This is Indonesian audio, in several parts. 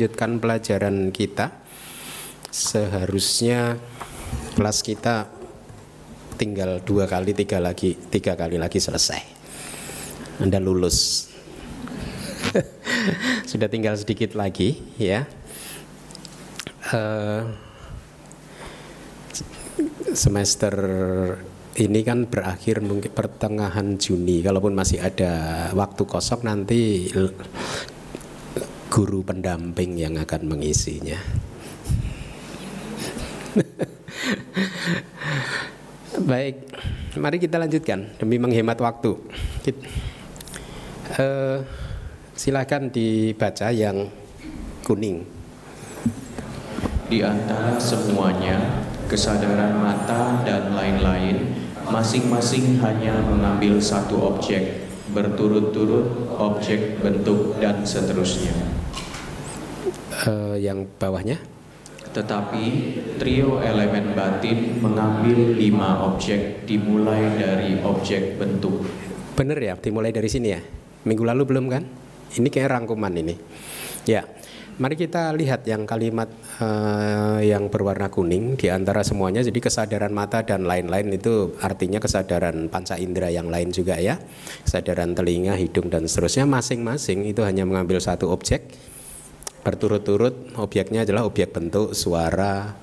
melanjutkan pelajaran kita. Seharusnya kelas kita tinggal dua kali tiga lagi tiga kali lagi selesai. Anda lulus. Sudah tinggal sedikit lagi ya. Uh, semester ini kan berakhir mungkin pertengahan Juni. Kalaupun masih ada waktu kosong nanti guru pendamping yang akan mengisinya. Baik, mari kita lanjutkan demi menghemat waktu. Uh, silakan dibaca yang kuning. Di antara semuanya, kesadaran mata dan lain-lain masing-masing hanya mengambil satu objek, berturut-turut objek, bentuk, dan seterusnya. Uh, yang bawahnya? Tetapi trio elemen batin mengambil lima objek dimulai dari objek bentuk. Benar ya, dimulai dari sini ya. Minggu lalu belum kan? Ini kayak rangkuman ini. Ya, Mari kita lihat yang kalimat uh, yang berwarna kuning di antara semuanya. Jadi kesadaran mata dan lain-lain itu artinya kesadaran panca indera yang lain juga ya. Kesadaran telinga, hidung dan seterusnya masing-masing itu hanya mengambil satu objek berturut-turut. Objeknya adalah objek bentuk, suara,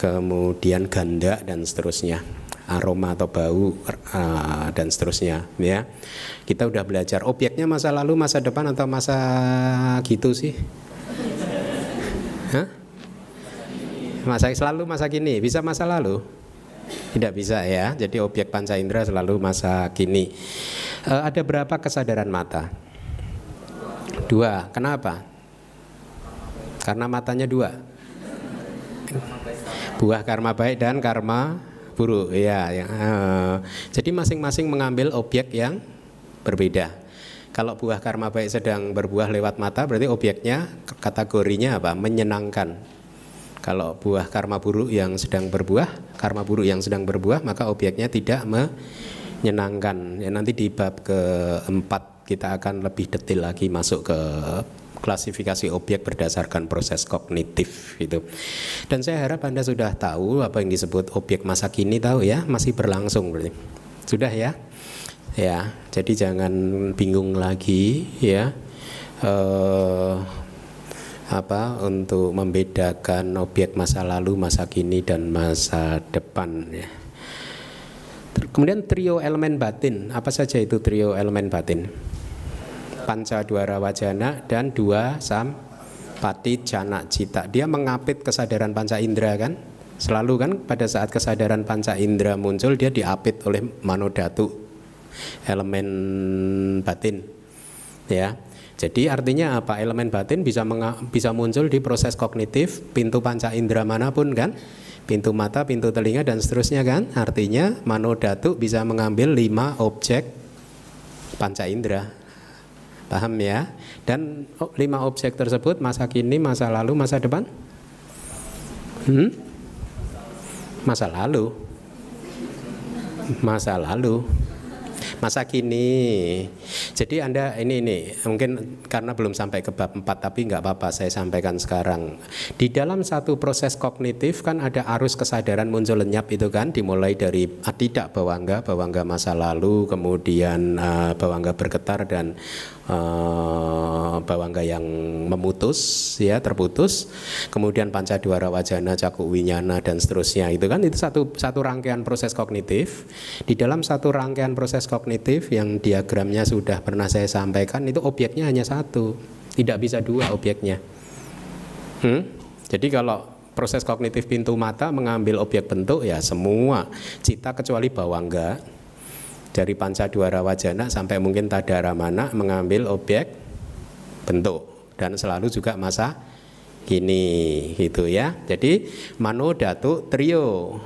kemudian ganda dan seterusnya aroma atau bau uh, dan seterusnya ya kita udah belajar objeknya masa lalu masa depan atau masa gitu sih Hah? Masa selalu masa kini, bisa masa lalu? Tidak bisa ya. Jadi objek panca indera selalu masa kini. E, ada berapa kesadaran mata? Dua. Kenapa? Karena matanya dua. Buah karma baik dan karma buruk. Ya. ya. E, jadi masing-masing mengambil objek yang berbeda. Kalau buah karma baik sedang berbuah lewat mata berarti objeknya kategorinya apa? Menyenangkan. Kalau buah karma buruk yang sedang berbuah, karma buruk yang sedang berbuah, maka objeknya tidak menyenangkan. Ya nanti di bab keempat kita akan lebih detail lagi masuk ke klasifikasi objek berdasarkan proses kognitif itu. Dan saya harap Anda sudah tahu apa yang disebut objek masa kini tahu ya, masih berlangsung berarti. Sudah ya? ya jadi jangan bingung lagi ya uh, apa untuk membedakan objek masa lalu masa kini dan masa depan ya kemudian trio elemen batin apa saja itu trio elemen batin panca dua wajana dan dua sam pati jana cita. Dia mengapit kesadaran panca indera kan? Selalu kan pada saat kesadaran panca indera muncul dia diapit oleh manodatu elemen batin ya. Jadi artinya apa? Elemen batin bisa bisa muncul di proses kognitif pintu panca indera mana pun kan? Pintu mata pintu telinga dan seterusnya kan? Artinya manodatu bisa mengambil lima objek panca indera paham ya dan lima objek tersebut masa kini masa lalu masa depan hmm? masa lalu masa lalu masa kini. Jadi Anda ini ini mungkin karena belum sampai ke bab 4 tapi nggak apa-apa saya sampaikan sekarang. Di dalam satu proses kognitif kan ada arus kesadaran muncul lenyap itu kan dimulai dari ah, tidak bawangga, bawangga masa lalu, kemudian uh, bawangga bergetar dan uh, bawangga yang memutus ya terputus. Kemudian panca dua wajana cakup winyana dan seterusnya. Itu kan itu satu satu rangkaian proses kognitif. Di dalam satu rangkaian proses kognitif yang diagramnya sudah pernah saya sampaikan itu objeknya hanya satu. Tidak bisa dua objeknya. Hmm? jadi kalau proses kognitif pintu mata mengambil objek bentuk ya semua. Cita kecuali bawangga dari panca dua wajana sampai mungkin tadara mana mengambil objek bentuk dan selalu juga masa kini gitu ya. Jadi mano datu trio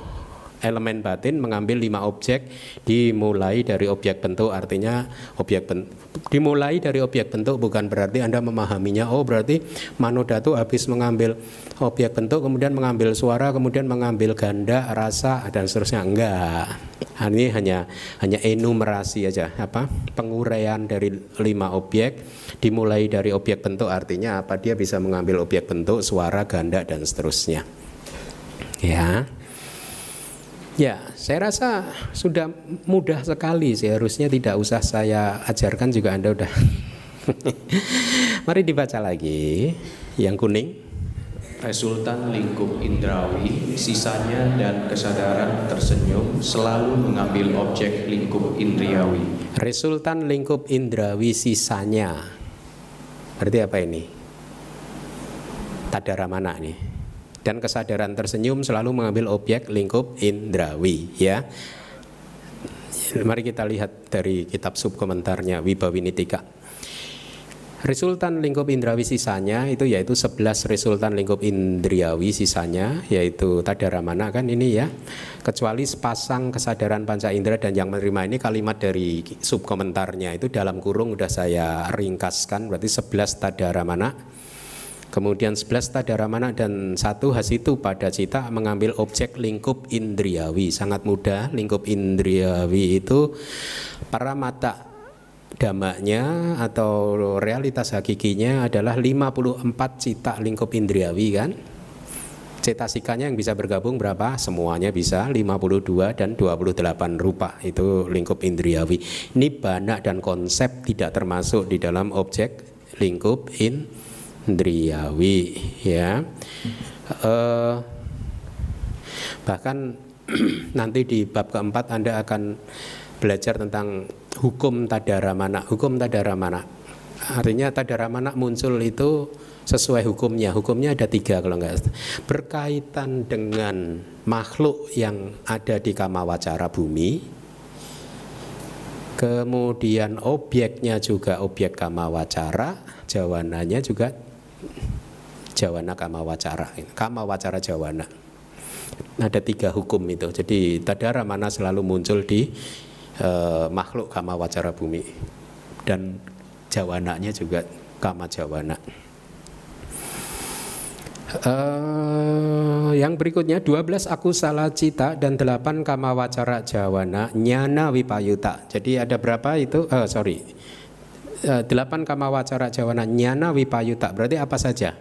elemen batin mengambil lima objek dimulai dari objek bentuk artinya objek bentuk dimulai dari objek bentuk bukan berarti anda memahaminya oh berarti manodatu habis mengambil objek bentuk kemudian mengambil suara kemudian mengambil ganda rasa dan seterusnya. Enggak. Ini hanya hanya enumerasi aja apa penguraian dari lima objek dimulai dari objek bentuk artinya apa dia bisa mengambil objek bentuk suara ganda dan seterusnya. Ya Ya, saya rasa sudah mudah sekali sih. Harusnya tidak usah saya ajarkan juga Anda udah. Mari dibaca lagi yang kuning. Resultan lingkup indrawi, sisanya dan kesadaran tersenyum selalu mengambil objek lingkup indriawi. Resultan lingkup indrawi sisanya. Berarti apa ini? Tadara mana nih? Dan kesadaran tersenyum selalu mengambil objek lingkup indrawi ya. Mari kita lihat dari kitab subkomentarnya Wibawinitika Resultan lingkup indrawi sisanya itu yaitu 11 resultan lingkup indriawi sisanya yaitu tadaramana kan ini ya. Kecuali sepasang kesadaran panca indera dan yang menerima ini kalimat dari subkomentarnya itu dalam kurung udah saya ringkaskan berarti 11 tadaramana Kemudian 11 tadaramana dan satu hasitu pada cita mengambil objek lingkup indriawi. Sangat mudah lingkup indriawi itu para mata damanya atau realitas hakikinya adalah 54 cita lingkup indriawi kan. Cetasikanya yang bisa bergabung berapa? Semuanya bisa 52 dan 28 rupa itu lingkup indriawi. Nibbana dan konsep tidak termasuk di dalam objek lingkup indriawi Indriawi ya. Uh, bahkan nanti di bab keempat Anda akan belajar tentang hukum tadaramana hukum tadaramana artinya tadaramana muncul itu sesuai hukumnya. Hukumnya ada tiga kalau enggak berkaitan dengan makhluk yang ada di kamawacara bumi. Kemudian objeknya juga objek kamawacara. Jawananya juga Jawana kama wacara, kama wacara Jawana. Ada tiga hukum itu. Jadi tadara mana selalu muncul di uh, makhluk kama wacara bumi dan jawananya juga kama jawana. Uh, yang berikutnya 12 aku salah cita dan 8 kama wacara jawana nyana wipayuta. Jadi ada berapa itu? Uh, sorry, Eh, delapan kama wacara jawana nyana wipayuta. Berarti apa saja?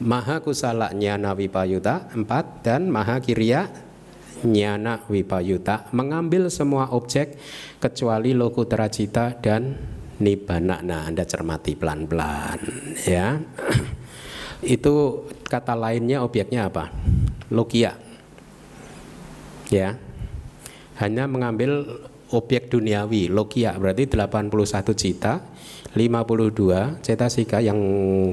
Maha kusala nyana wipayuta empat. Dan maha kirya nyana wipayuta. Mengambil semua objek kecuali lokutra cita dan nibana nah anda cermati pelan-pelan ya. Itu kata lainnya objeknya apa? Logia ya. Hanya mengambil objek duniawi logia berarti 81 cita 52 cetasika yang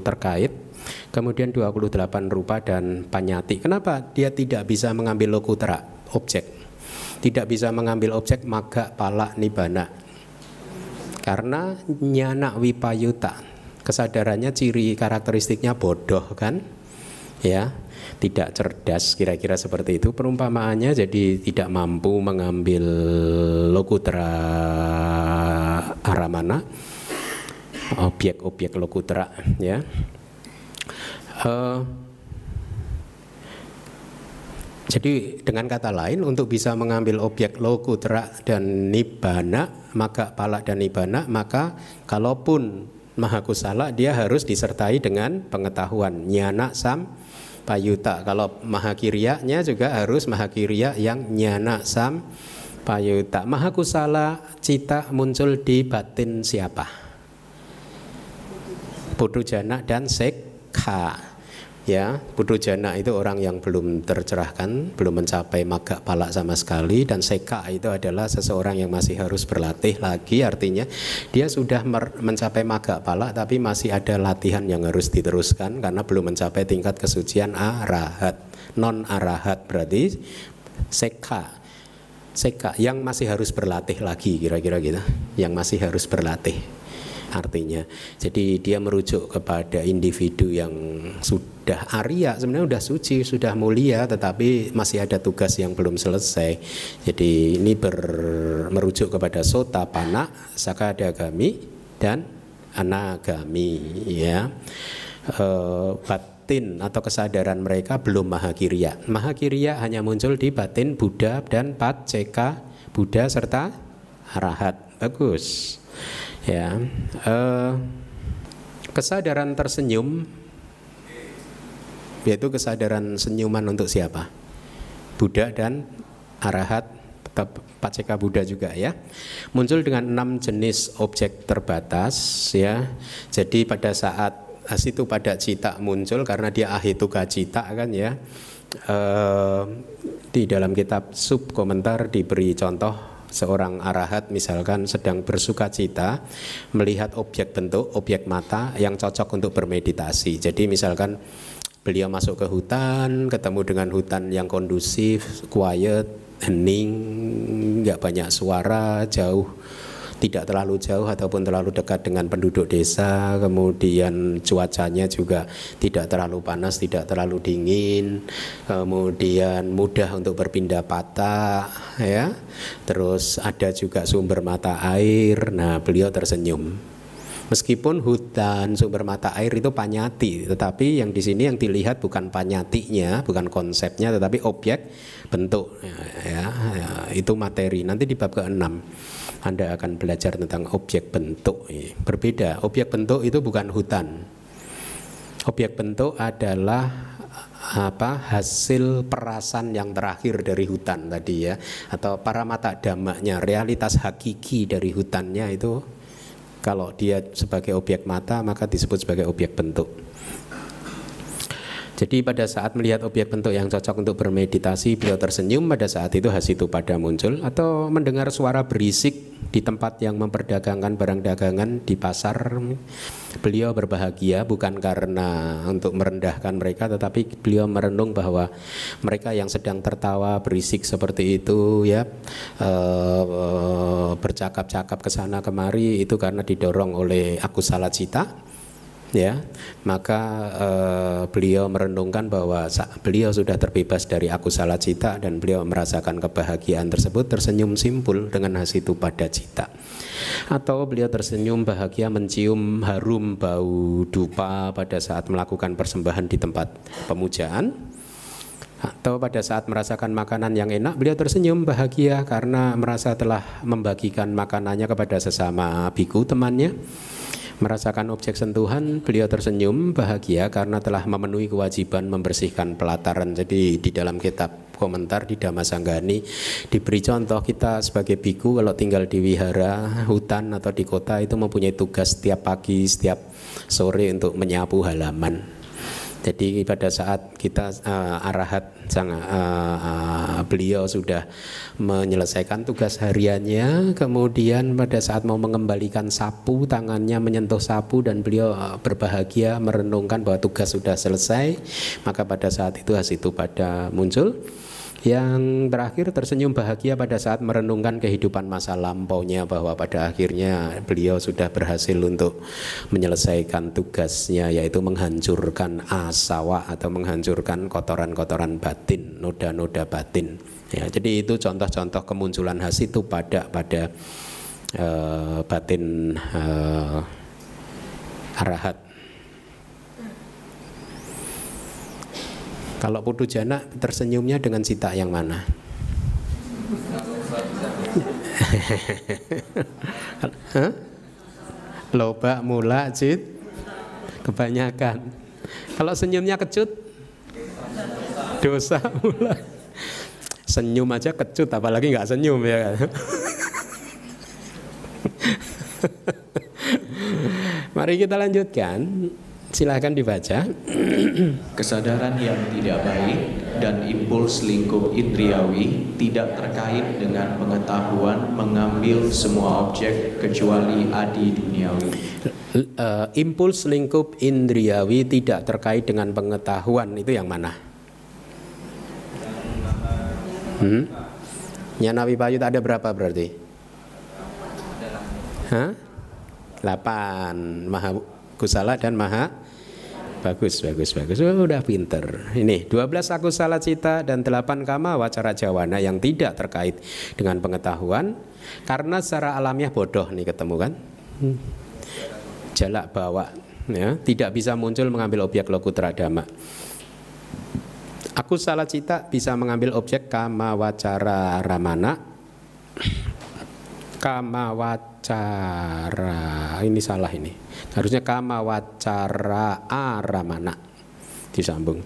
terkait kemudian 28 rupa dan panyati. Kenapa dia tidak bisa mengambil lokutra objek? Tidak bisa mengambil objek maga pala nibana. Karena nyana wipayuta kesadarannya ciri karakteristiknya bodoh kan? Ya tidak cerdas kira-kira seperti itu. Perumpamaannya jadi tidak mampu mengambil lokutra aramana objek-objek lokutra ya. Uh, jadi dengan kata lain untuk bisa mengambil objek lokutra dan nibana maka pala dan nibana maka kalaupun mahakusala dia harus disertai dengan pengetahuan nyana sam payuta. Kalau mahakirianya juga harus mahakirya yang nyana sam payuta. Mahakusala cita muncul di batin siapa? Pudujana dan sekha ya jana itu orang yang belum tercerahkan belum mencapai maga palak sama sekali dan seka itu adalah seseorang yang masih harus berlatih lagi. Artinya dia sudah mencapai maga palak tapi masih ada latihan yang harus diteruskan karena belum mencapai tingkat kesucian arahat non arahat berarti seka seka yang masih harus berlatih lagi kira-kira gitu. Yang masih harus berlatih artinya. Jadi dia merujuk kepada individu yang sudah Arya, sebenarnya sudah suci, sudah mulia, tetapi masih ada tugas yang belum selesai. Jadi ini ber, merujuk kepada sota, pana, sakadagami, dan anagami. Ya, e, batin atau kesadaran mereka belum mahakirya. Mahakirya hanya muncul di batin Buddha dan Pat Ceka Buddha serta Arahat. Bagus ya uh, kesadaran tersenyum yaitu kesadaran senyuman untuk siapa? Buddha dan arahat tetap Paceka Buddha juga ya. Muncul dengan enam jenis objek terbatas ya. Jadi pada saat situ pada cita muncul karena dia ahituka cita kan ya. Uh, di dalam kitab sub komentar diberi contoh seorang arahat misalkan sedang bersuka cita melihat objek bentuk, objek mata yang cocok untuk bermeditasi. Jadi misalkan beliau masuk ke hutan, ketemu dengan hutan yang kondusif, quiet, hening, nggak banyak suara, jauh tidak terlalu jauh ataupun terlalu dekat dengan penduduk desa, kemudian cuacanya juga tidak terlalu panas, tidak terlalu dingin, kemudian mudah untuk berpindah patah, ya. Terus ada juga sumber mata air. Nah, beliau tersenyum. Meskipun hutan sumber mata air itu panyati, tetapi yang di sini yang dilihat bukan panyatinya, bukan konsepnya, tetapi objek bentuk, ya, ya, ya itu materi. Nanti di bab ke-6 anda akan belajar tentang objek bentuk. Berbeda, objek bentuk itu bukan hutan. Objek bentuk adalah apa hasil perasan yang terakhir dari hutan tadi ya atau para mata damaknya realitas hakiki dari hutannya itu kalau dia sebagai objek mata maka disebut sebagai objek bentuk jadi pada saat melihat objek bentuk yang cocok untuk bermeditasi, beliau tersenyum pada saat itu hasitu pada muncul atau mendengar suara berisik di tempat yang memperdagangkan barang dagangan di pasar. Beliau berbahagia bukan karena untuk merendahkan mereka tetapi beliau merenung bahwa mereka yang sedang tertawa berisik seperti itu ya uh, bercakap-cakap ke sana kemari itu karena didorong oleh aku salah cita ya. Maka uh, beliau merenungkan bahwa beliau sudah terbebas dari aku salah cita dan beliau merasakan kebahagiaan tersebut tersenyum simpul dengan hasitu pada cita. Atau beliau tersenyum bahagia mencium harum bau dupa pada saat melakukan persembahan di tempat pemujaan. Atau pada saat merasakan makanan yang enak beliau tersenyum bahagia karena merasa telah membagikan makanannya kepada sesama biku temannya Merasakan objek sentuhan, beliau tersenyum bahagia karena telah memenuhi kewajiban membersihkan pelataran. Jadi di dalam kitab komentar di Damasanggani diberi contoh kita sebagai biku kalau tinggal di wihara, hutan atau di kota itu mempunyai tugas setiap pagi, setiap sore untuk menyapu halaman jadi pada saat kita uh, arahat sang uh, uh, beliau sudah menyelesaikan tugas hariannya, kemudian pada saat mau mengembalikan sapu tangannya menyentuh sapu dan beliau berbahagia merenungkan bahwa tugas sudah selesai, maka pada saat itu hasitu pada muncul yang terakhir tersenyum bahagia pada saat merenungkan kehidupan masa lampaunya bahwa pada akhirnya beliau sudah berhasil untuk menyelesaikan tugasnya yaitu menghancurkan asawa atau menghancurkan kotoran-kotoran batin, noda-noda batin. Ya, jadi itu contoh-contoh kemunculan khas itu pada pada uh, batin uh, arahat Kalau putu jana tersenyumnya dengan cita yang mana? Loba, mula, cit, kebanyakan. Kalau senyumnya kecut, dosa mula. Senyum aja kecut, apalagi nggak senyum ya kan. Mari kita lanjutkan. Silahkan dibaca. Kesadaran yang tidak baik dan impuls lingkup indriawi tidak terkait dengan pengetahuan mengambil semua objek kecuali adi duniawi. Uh, impuls lingkup indriawi tidak terkait dengan pengetahuan itu yang mana? Hmm? Nyana Wipayut ada berapa berarti? Hah? 8 maha kusala dan maha bagus bagus bagus. Oh, udah pinter. Ini 12 akusala cita dan 8 kama wacara jawana yang tidak terkait dengan pengetahuan karena secara alamiah bodoh nih ketemu kan? Hmm. jalak bawa ya. Tidak bisa muncul mengambil objek lokutra dhamma. Aku salah cita bisa mengambil objek kama wacara ramana. Kama wacara ini salah ini. Harusnya kama wacara aramana. Disambung.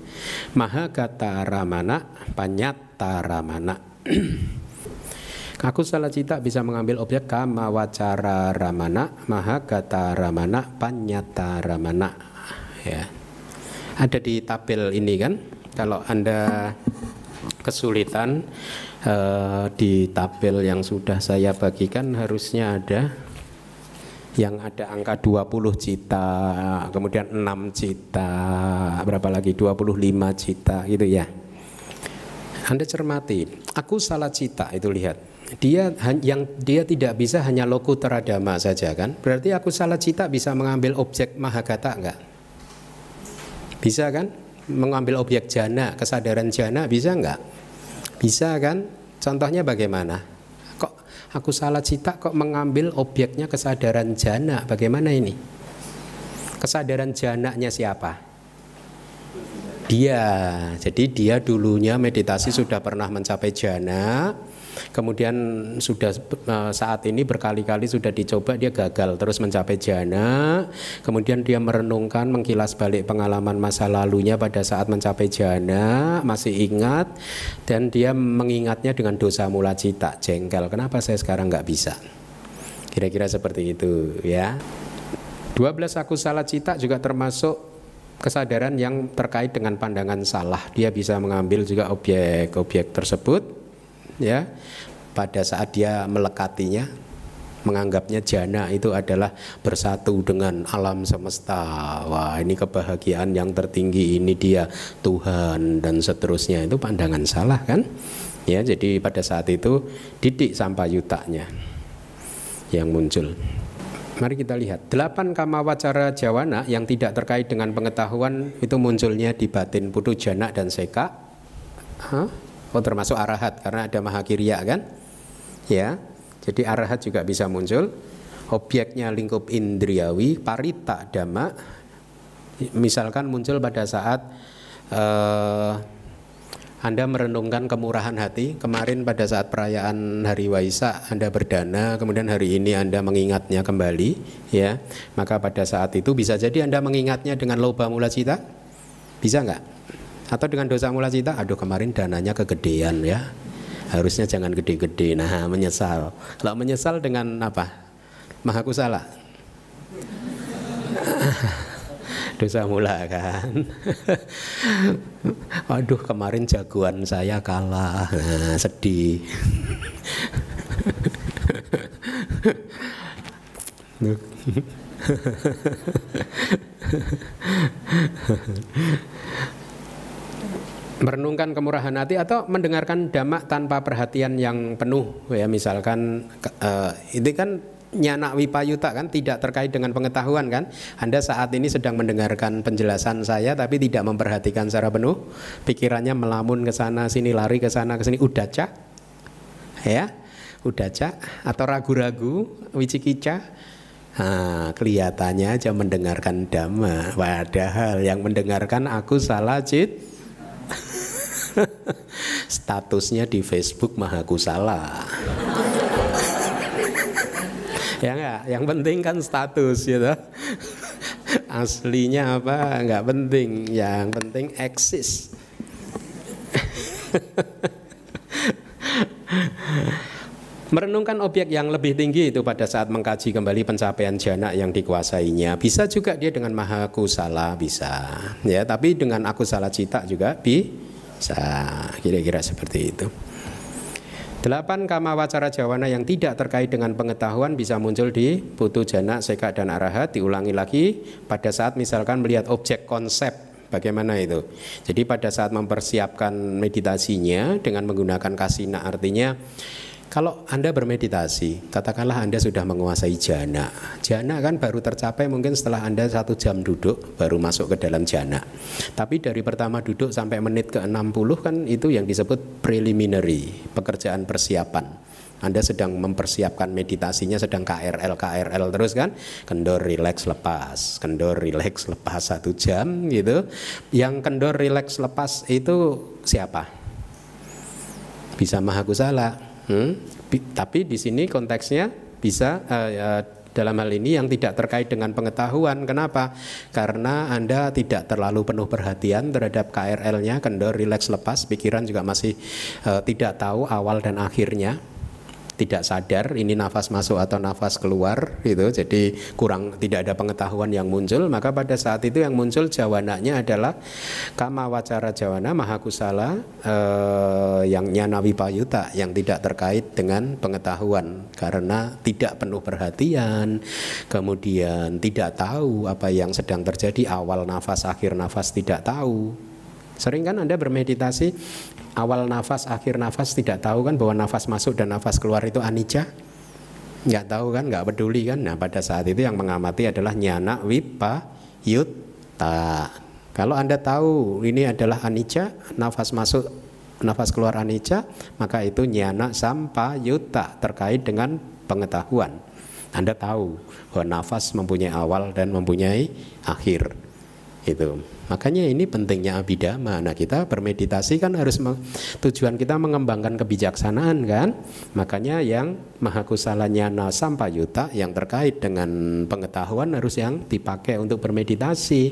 Mahagata ramana panyata ramana. Aku salah cita bisa mengambil objek kama wacara ramana mahagata ramana panyata ramana. Ya. Ada di tabel ini kan? Kalau Anda kesulitan uh, di tabel yang sudah saya bagikan harusnya ada yang ada angka 20 cita, kemudian 6 cita, berapa lagi 25 cita gitu ya. Anda cermati, aku salah cita itu lihat. Dia yang dia tidak bisa hanya loku teradama saja kan? Berarti aku salah cita bisa mengambil objek mahagata enggak? Bisa kan? mengambil objek jana, kesadaran jana bisa nggak? Bisa kan? Contohnya bagaimana? Kok aku salah cita kok mengambil objeknya kesadaran jana? Bagaimana ini? Kesadaran jananya siapa? Dia. Jadi dia dulunya meditasi sudah pernah mencapai jana, Kemudian sudah eh, saat ini berkali-kali sudah dicoba dia gagal terus mencapai jana. Kemudian dia merenungkan mengkilas balik pengalaman masa lalunya pada saat mencapai jana, masih ingat dan dia mengingatnya dengan dosa mula cita jengkel. Kenapa saya sekarang nggak bisa? Kira-kira seperti itu ya. 12 aku salah cita juga termasuk kesadaran yang terkait dengan pandangan salah. Dia bisa mengambil juga objek-objek tersebut ya pada saat dia melekatinya menganggapnya jana itu adalah bersatu dengan alam semesta. Wah, ini kebahagiaan yang tertinggi ini dia Tuhan dan seterusnya. Itu pandangan salah kan? Ya, jadi pada saat itu didik sampayutanya yang muncul. Mari kita lihat delapan kama wacara jawana yang tidak terkait dengan pengetahuan itu munculnya di batin putu jana dan seka. Hah? Oh termasuk arahat karena ada mahakirya kan? Ya. Jadi arahat juga bisa muncul. Objeknya lingkup indriawi, parita dhamma. Misalkan muncul pada saat uh, anda merenungkan kemurahan hati kemarin pada saat perayaan hari Waisak Anda berdana kemudian hari ini Anda mengingatnya kembali ya maka pada saat itu bisa jadi Anda mengingatnya dengan loba mula cita bisa nggak atau dengan dosa mula cita, aduh kemarin dananya kegedean ya. Harusnya jangan gede-gede. Nah, menyesal. Kalau menyesal dengan apa? Maha kusala. dosa mula kan. Aduh kemarin jagoan saya kalah. Nah, sedih. merenungkan kemurahan hati atau mendengarkan damak tanpa perhatian yang penuh. Ya misalkan uh, ini kan nyanak wipayuta kan? Tidak terkait dengan pengetahuan kan? Anda saat ini sedang mendengarkan penjelasan saya tapi tidak memperhatikan secara penuh. Pikirannya melamun ke sana sini lari ke sana ke sini. Udah cak? Ya? Udah cak? Atau ragu-ragu wicikica Nah, kelihatannya aja mendengarkan dhamma padahal yang mendengarkan aku salah cit Statusnya di Facebook Mahakusala. ya enggak, yang penting kan status gitu. Aslinya apa enggak penting, yang penting eksis. Merenungkan objek yang lebih tinggi itu pada saat mengkaji kembali pencapaian jana yang dikuasainya. Bisa juga dia dengan maha kusala bisa. Ya, tapi dengan aku salah cita juga bi Kira-kira seperti itu. Delapan kama wacara jawana yang tidak terkait dengan pengetahuan bisa muncul di putu jana, seka dan arahat diulangi lagi pada saat misalkan melihat objek konsep bagaimana itu. Jadi pada saat mempersiapkan meditasinya dengan menggunakan kasina artinya Kalau Anda bermeditasi, katakanlah Anda sudah menguasai jana. Jana kan baru tercapai mungkin setelah Anda satu jam duduk, baru masuk ke dalam jana. Tapi dari pertama duduk sampai menit ke 60 kan itu yang disebut preliminary, pekerjaan persiapan. Anda sedang mempersiapkan meditasinya sedang KRL KRL terus kan kendor relax lepas kendor relax lepas satu jam gitu yang kendor relax lepas itu siapa bisa maha kusala Hmm? Tapi di sini konteksnya bisa uh, uh, dalam hal ini yang tidak terkait dengan pengetahuan. Kenapa? Karena Anda tidak terlalu penuh perhatian terhadap KRL-nya, kendor, rileks, lepas, pikiran juga masih uh, tidak tahu awal dan akhirnya tidak sadar ini nafas masuk atau nafas keluar gitu. Jadi kurang tidak ada pengetahuan yang muncul. Maka pada saat itu yang muncul jawananya adalah kama wacara jawana mahakusala eh, yang nyana wipayuta yang tidak terkait dengan pengetahuan. Karena tidak penuh perhatian kemudian tidak tahu apa yang sedang terjadi awal nafas akhir nafas tidak tahu. Sering kan Anda bermeditasi awal nafas, akhir nafas tidak tahu kan bahwa nafas masuk dan nafas keluar itu anicca? Nggak tahu kan, nggak peduli kan. Nah pada saat itu yang mengamati adalah nyana wipa yutta. Kalau Anda tahu ini adalah anicca, nafas masuk, nafas keluar anicca, maka itu nyana sampa yuta terkait dengan pengetahuan. Anda tahu bahwa nafas mempunyai awal dan mempunyai akhir. Itu. Makanya ini pentingnya abidama. Nah kita bermeditasi kan harus tujuan kita mengembangkan kebijaksanaan kan. Makanya yang mahakusala nyana sampayuta yang terkait dengan pengetahuan harus yang dipakai untuk bermeditasi.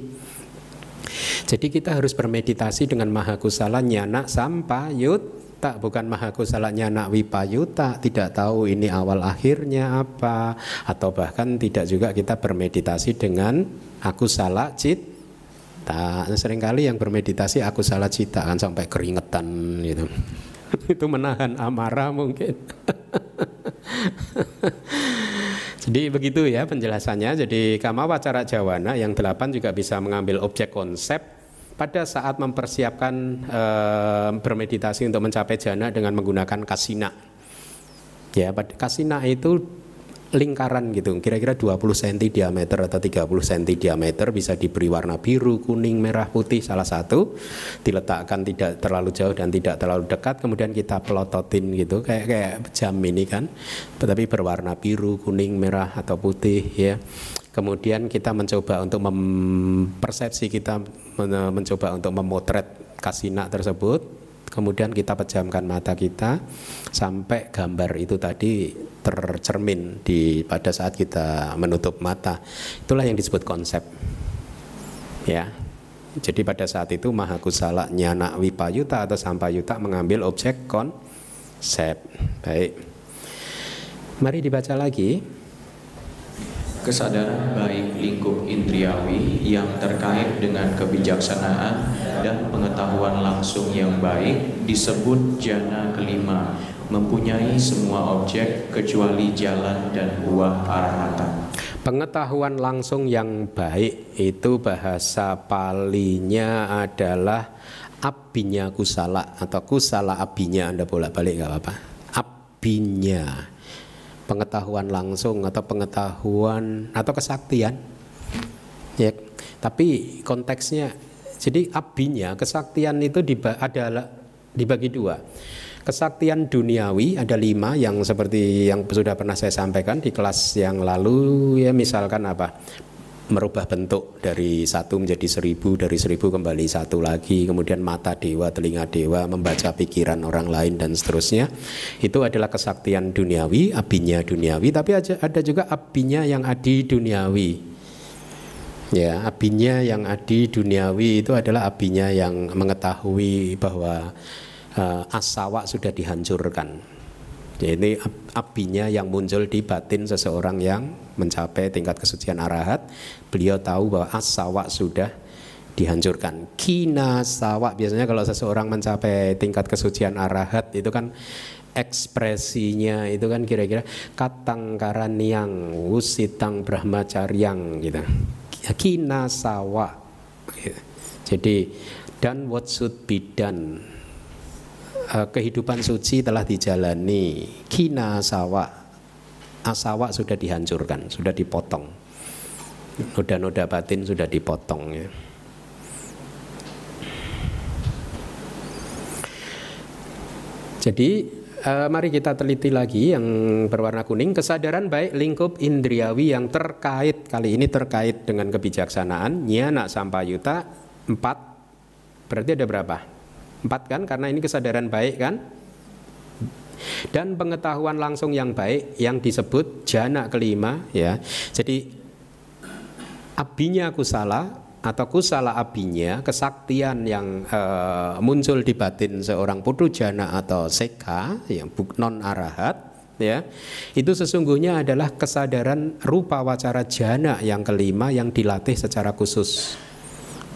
Jadi kita harus bermeditasi dengan mahakusala nyana sampayuta bukan mahakusala nyana wipayuta tidak tahu ini awal akhirnya apa atau bahkan tidak juga kita bermeditasi dengan akusala cit cita. Seringkali yang bermeditasi aku salah cita kan sampai keringetan gitu. Itu menahan amarah mungkin. Jadi begitu ya penjelasannya. Jadi kama wacara jawana yang delapan juga bisa mengambil objek konsep pada saat mempersiapkan e, bermeditasi untuk mencapai jana dengan menggunakan kasina. Ya, kasina itu lingkaran gitu. Kira-kira 20 cm diameter atau 30 cm diameter bisa diberi warna biru, kuning, merah, putih salah satu. Diletakkan tidak terlalu jauh dan tidak terlalu dekat kemudian kita pelototin gitu. Kayak kayak jam ini kan. Tetapi berwarna biru, kuning, merah atau putih ya. Kemudian kita mencoba untuk mempersepsi kita mencoba untuk memotret kasina tersebut kemudian kita pejamkan mata kita sampai gambar itu tadi tercermin di pada saat kita menutup mata. Itulah yang disebut konsep. Ya. Jadi pada saat itu Mahakusala Nyana Wipayuta atau Sampayuta mengambil objek konsep. Baik. Mari dibaca lagi kesadaran baik lingkup indriawi yang terkait dengan kebijaksanaan dan pengetahuan langsung yang baik disebut jana kelima mempunyai semua objek kecuali jalan dan buah arahata. Pengetahuan langsung yang baik itu bahasa palinya adalah abinya kusala atau kusala abinya Anda bolak-balik nggak apa-apa. Abinya pengetahuan langsung atau pengetahuan atau kesaktian. Ya, tapi konteksnya jadi abinya kesaktian itu adalah dibagi dua. Kesaktian duniawi ada lima yang seperti yang sudah pernah saya sampaikan di kelas yang lalu ya misalkan apa merubah bentuk dari satu menjadi seribu, dari seribu kembali satu lagi, kemudian mata dewa, telinga dewa, membaca pikiran orang lain dan seterusnya. Itu adalah kesaktian duniawi, abinya duniawi, tapi ada juga abinya yang adi duniawi. Ya, abinya yang adi duniawi itu adalah abinya yang mengetahui bahwa uh, asawa sudah dihancurkan jadi apinya yang muncul di batin seseorang yang mencapai tingkat kesucian arahat, beliau tahu bahwa asawa sudah dihancurkan. Kina sawa biasanya kalau seseorang mencapai tingkat kesucian arahat itu kan ekspresinya itu kan kira-kira katang karaniang usitang brahmacaryang gitu. Kina sawa. Jadi dan what should be done uh, kehidupan suci telah dijalani. Kina asawa asawa sudah dihancurkan sudah dipotong. Noda-noda batin sudah dipotong ya. Jadi uh, mari kita teliti lagi yang berwarna kuning. Kesadaran baik lingkup indriawi yang terkait kali ini terkait dengan kebijaksanaan. Nyana sampayuta empat. Berarti ada berapa empat kan karena ini kesadaran baik kan? Dan pengetahuan langsung yang baik yang disebut jana kelima ya. Jadi abinya kusala atau kusala abinya kesaktian yang uh, muncul di batin seorang putu jana atau seka yang non arahat ya itu sesungguhnya adalah kesadaran rupa wacara jana yang kelima yang dilatih secara khusus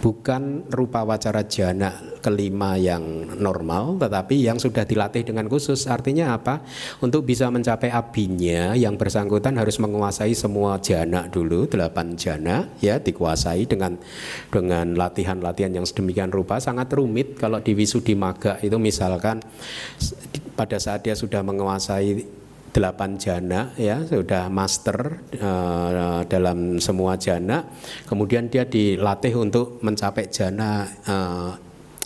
bukan rupa wacara jana kelima yang normal tetapi yang sudah dilatih dengan khusus. Artinya apa? Untuk bisa mencapai abinya yang bersangkutan harus menguasai semua jana dulu delapan jana ya dikuasai dengan dengan latihan-latihan yang sedemikian rupa. Sangat rumit kalau di Wisudi Maga itu misalkan pada saat dia sudah menguasai delapan jana ya sudah master uh, dalam semua jana kemudian dia dilatih untuk mencapai jana uh,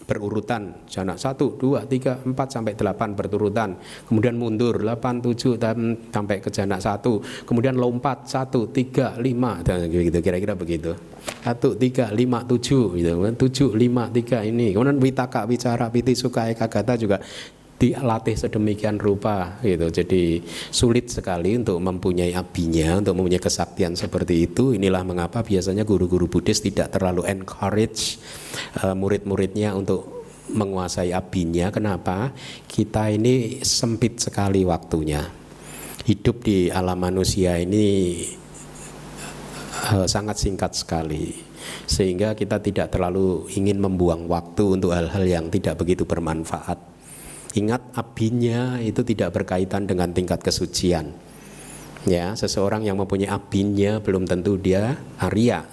berurutan. Jana satu dua tiga empat sampai delapan berturutan kemudian mundur delapan tujuh dan sampai ke jana satu. Kemudian lompat satu tiga lima. Dan gitu kira-kira begitu. Satu tiga lima tujuh gitu tujuh lima tiga ini. Kemudian witaka bicara piti suka eka gata juga dilatih sedemikian rupa gitu. Jadi sulit sekali untuk mempunyai abinya, untuk mempunyai kesaktian seperti itu. Inilah mengapa biasanya guru-guru Buddhis tidak terlalu encourage uh, murid-muridnya untuk menguasai abinya. Kenapa? Kita ini sempit sekali waktunya. Hidup di alam manusia ini uh, sangat singkat sekali sehingga kita tidak terlalu ingin membuang waktu untuk hal-hal yang tidak begitu bermanfaat Ingat abinya itu tidak berkaitan dengan tingkat kesucian. Ya, seseorang yang mempunyai abinya belum tentu dia Arya.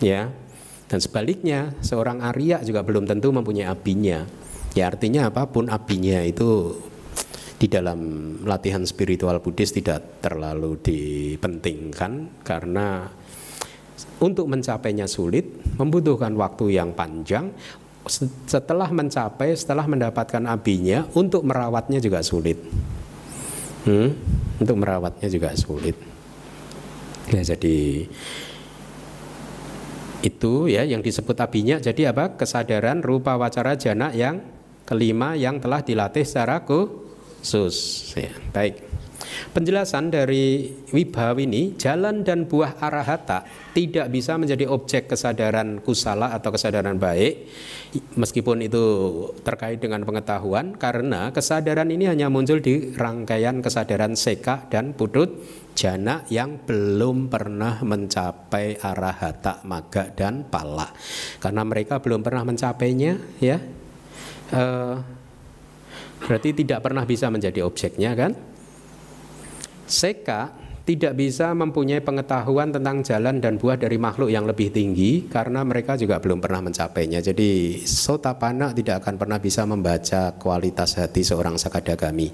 Ya. Dan sebaliknya, seorang Arya juga belum tentu mempunyai abinya. Ya, artinya apa pun abinya itu di dalam latihan spiritual Buddhis tidak terlalu dipentingkan karena untuk mencapainya sulit, membutuhkan waktu yang panjang, setelah mencapai, setelah mendapatkan abinya, untuk merawatnya juga sulit. Hmm? Untuk merawatnya juga sulit. Ya, jadi itu ya yang disebut abinya. Jadi apa? Kesadaran rupa wacara jana yang kelima yang telah dilatih secara khusus. Ya, baik. Penjelasan dari Wibhaw ini, jalan dan buah arahata tidak bisa menjadi objek kesadaran kusala atau kesadaran baik, meskipun itu terkait dengan pengetahuan, karena kesadaran ini hanya muncul di rangkaian kesadaran seka dan putut jana yang belum pernah mencapai arahata maga dan pala. Karena mereka belum pernah mencapainya ya. Uh, berarti tidak pernah bisa menjadi objeknya kan Seka tidak bisa mempunyai pengetahuan tentang jalan dan buah dari makhluk yang lebih tinggi karena mereka juga belum pernah mencapainya. Jadi sotapana tidak akan pernah bisa membaca kualitas hati seorang sakadagami.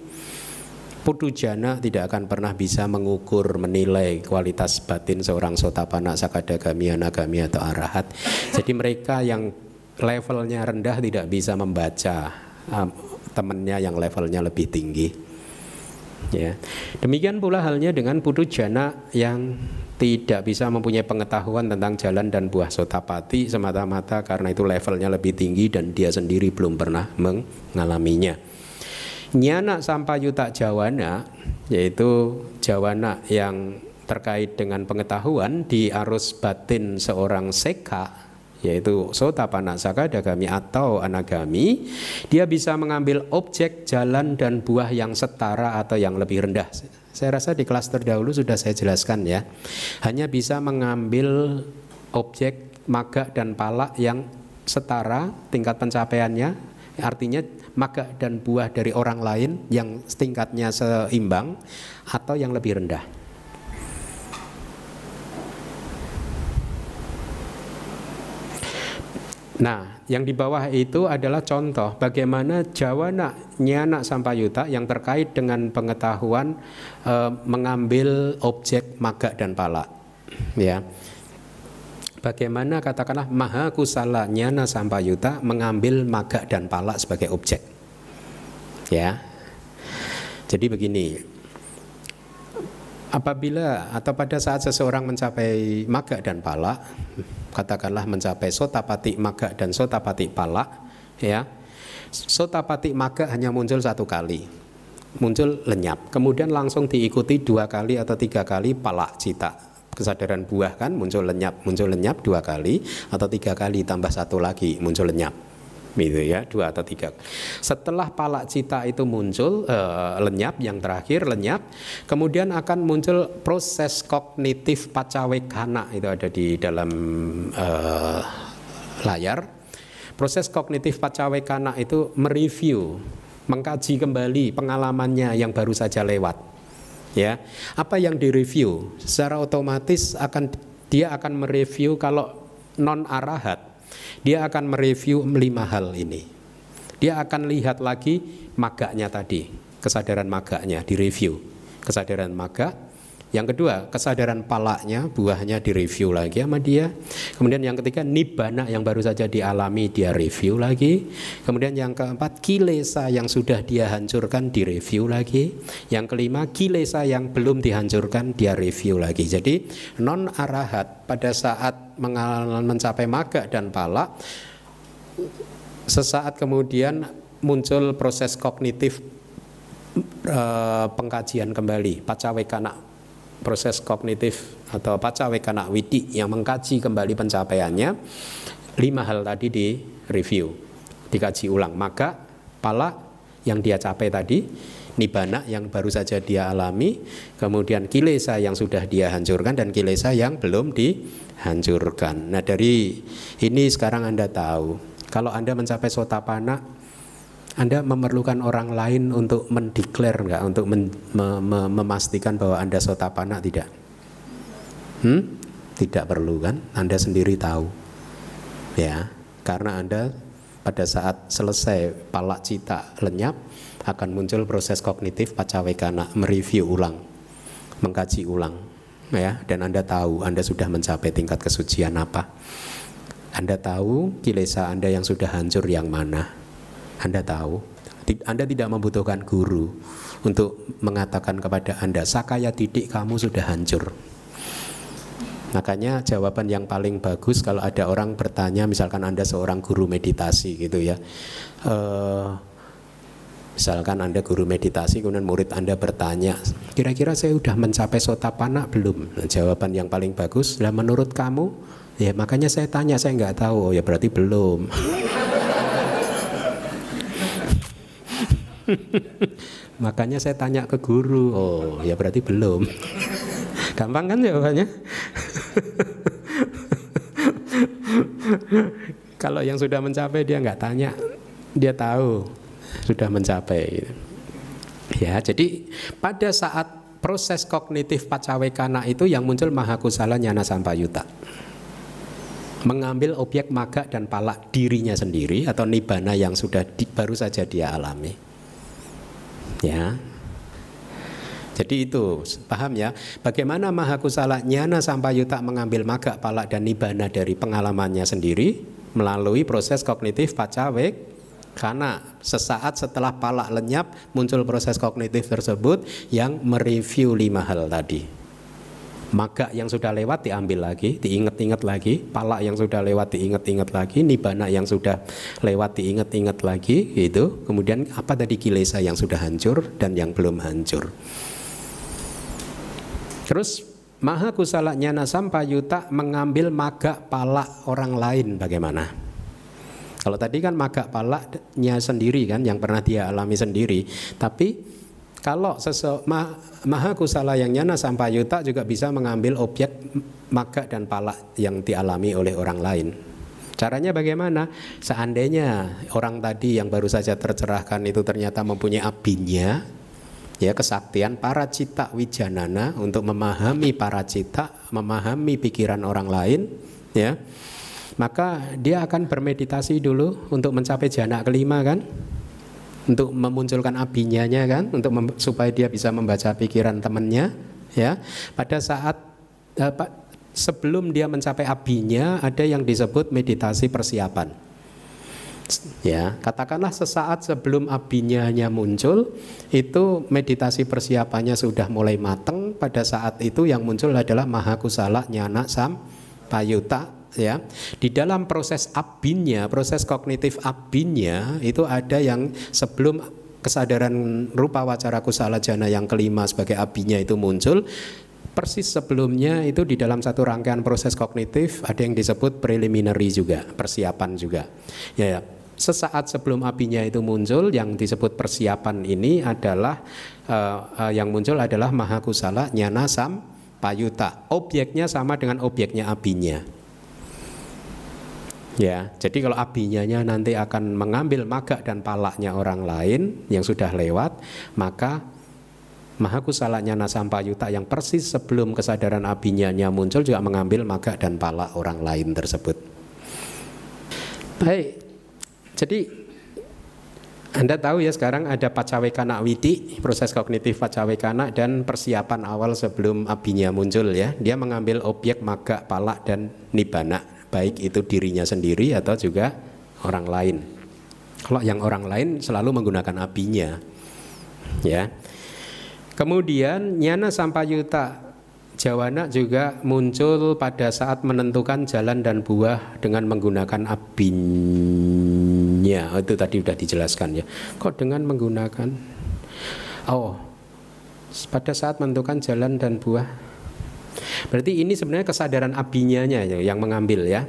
Pudujana tidak akan pernah bisa mengukur, menilai kualitas batin seorang sotapana, sakadagami, anagami atau arahat. Jadi mereka yang levelnya rendah tidak bisa membaca um, temannya yang levelnya lebih tinggi. Ya. Demikian pula halnya dengan putu jana yang tidak bisa mempunyai pengetahuan tentang jalan dan buah sotapati semata-mata karena itu levelnya lebih tinggi dan dia sendiri belum pernah mengalaminya. Nyana sampayuta jawana yaitu jawana yang terkait dengan pengetahuan di arus batin seorang seka yaitu sotapana sakadagami atau anagami dia bisa mengambil objek jalan dan buah yang setara atau yang lebih rendah. Saya rasa di kelas terdahulu sudah saya jelaskan ya. Hanya bisa mengambil objek maga dan pala yang setara tingkat pencapaiannya artinya maga dan buah dari orang lain yang tingkatnya seimbang atau yang lebih rendah Nah, yang di bawah itu adalah contoh bagaimana jawana nyana sampayuta yang terkait dengan pengetahuan e, mengambil objek maga dan pala. Ya. Bagaimana katakanlah maha kusala nyana sampayuta mengambil maga dan pala sebagai objek. Ya. Jadi begini, apabila atau pada saat seseorang mencapai maga dan pala, katakanlah mencapai sotapati maga dan sotapati pala ya sotapati maga hanya muncul satu kali muncul lenyap kemudian langsung diikuti dua kali atau tiga kali pala cita kesadaran buah kan muncul lenyap muncul lenyap dua kali atau tiga kali tambah satu lagi muncul lenyap gitu ya dua atau tiga. Setelah palak cita itu muncul uh, lenyap yang terakhir lenyap kemudian akan muncul proses kognitif pacawekana itu ada di dalam uh, layar. Proses kognitif pacawekana itu mereview mengkaji kembali pengalamannya yang baru saja lewat ya. Apa yang direview? Secara otomatis akan dia akan mereview kalau non arahat dia akan mereview lima hal ini. Dia akan lihat lagi maganya tadi, kesadaran maganya direview. Kesadaran maga, yang kedua, kesadaran palaknya, buahnya direview lagi sama dia. Kemudian yang ketiga, nibana yang baru saja dialami dia review lagi. Kemudian yang keempat, kilesa yang sudah dia hancurkan direview lagi. Yang kelima, kilesa yang belum dihancurkan dia review lagi. Jadi non arahat pada saat mencapai maga dan pala sesaat kemudian muncul proses kognitif e, pengkajian kembali pacawekana proses kognitif atau pacawekana widi yang mengkaji kembali pencapaiannya lima hal tadi di review dikaji ulang maka pala yang dia capai tadi nibana yang baru saja dia alami, kemudian kilesa yang sudah dia hancurkan dan kilesa yang belum dihancurkan. Nah dari ini sekarang Anda tahu, kalau Anda mencapai sotapana, Anda memerlukan orang lain untuk mendeklar enggak, untuk men, me, me, memastikan bahwa Anda sotapana tidak? Hmm? Tidak perlu kan? Anda sendiri tahu. Ya, karena Anda pada saat selesai palak cita lenyap, akan muncul proses kognitif pacawekana mereview ulang mengkaji ulang ya dan Anda tahu Anda sudah mencapai tingkat kesucian apa Anda tahu kilesa Anda yang sudah hancur yang mana Anda tahu Anda tidak membutuhkan guru untuk mengatakan kepada Anda sakaya titik kamu sudah hancur Makanya jawaban yang paling bagus kalau ada orang bertanya, misalkan Anda seorang guru meditasi gitu ya, uh, Misalkan Anda guru meditasi, kemudian murid Anda bertanya, kira-kira saya sudah mencapai sotapana belum? Nah, jawaban yang paling bagus, lah menurut kamu, ya makanya saya tanya, saya nggak tahu, oh, ya berarti belum. makanya saya tanya ke guru, oh ya berarti belum. Gampang kan jawabannya? Kalau yang sudah mencapai dia nggak tanya, dia tahu sudah mencapai. Ya, jadi pada saat proses kognitif pacawekana itu yang muncul mahakusala nyana sampayuta. Mengambil objek maga dan palak dirinya sendiri atau nibana yang sudah di, baru saja dia alami. Ya. Jadi itu paham ya bagaimana mahakusala nyana sampayuta mengambil maga palak dan nibana dari pengalamannya sendiri melalui proses kognitif pacawek karena sesaat setelah palak lenyap muncul proses kognitif tersebut yang mereview lima hal tadi. Maga yang sudah lewat diambil lagi, diingat-ingat lagi, palak yang sudah lewat diingat-ingat lagi, nibana yang sudah lewat diingat-ingat lagi, gitu. Kemudian apa tadi kilesa yang sudah hancur dan yang belum hancur. Terus Maha kusala nyana sampayuta mengambil maga palak orang lain bagaimana? Kalau tadi kan maga palaknya sendiri kan yang pernah dia alami sendiri. Tapi kalau sese ma, maha kusala yang nyana sampayuta juga bisa mengambil objek maga dan palak yang dialami oleh orang lain. Caranya bagaimana? Seandainya orang tadi yang baru saja tercerahkan itu ternyata mempunyai abinya, ya kesaktian para cita wijanana untuk memahami para cita, memahami pikiran orang lain, ya maka dia akan bermeditasi dulu untuk mencapai jana kelima kan untuk memunculkan abinyanya kan untuk supaya dia bisa membaca pikiran temannya ya. Pada saat eh, sebelum dia mencapai abinya ada yang disebut meditasi persiapan. Ya katakanlah sesaat sebelum abinya hanya muncul itu meditasi persiapannya sudah mulai matang pada saat itu yang muncul adalah mahakusala nyana sam payuta ya. Di dalam proses abinya proses kognitif abinya itu ada yang sebelum kesadaran rupa wacara kusala jana yang kelima sebagai abinya itu muncul persis sebelumnya itu di dalam satu rangkaian proses kognitif ada yang disebut preliminary juga persiapan juga. Ya, ya. sesaat sebelum apinya itu muncul yang disebut persiapan ini adalah uh, uh, yang muncul adalah mahakusala nyana sam payuta. Objeknya sama dengan objeknya apinya Ya, jadi kalau abinya nanti akan mengambil maga dan palaknya orang lain yang sudah lewat, maka Mahakusalanya Nasampayuta yang persis sebelum kesadaran abinya muncul juga mengambil maga dan palak orang lain tersebut. Baik, jadi anda tahu ya sekarang ada pacawekana witi, proses kognitif pacawekana dan persiapan awal sebelum abinya muncul ya. Dia mengambil objek maga, palak dan nibana, baik itu dirinya sendiri atau juga orang lain. Kalau yang orang lain selalu menggunakan abinya. Ya. Kemudian nyana sampayuta Jawana juga muncul pada saat menentukan jalan dan buah dengan menggunakan abinya. Oh, itu tadi sudah dijelaskan ya. Kok dengan menggunakan Oh, pada saat menentukan jalan dan buah. Berarti ini sebenarnya kesadaran abinya yang mengambil ya.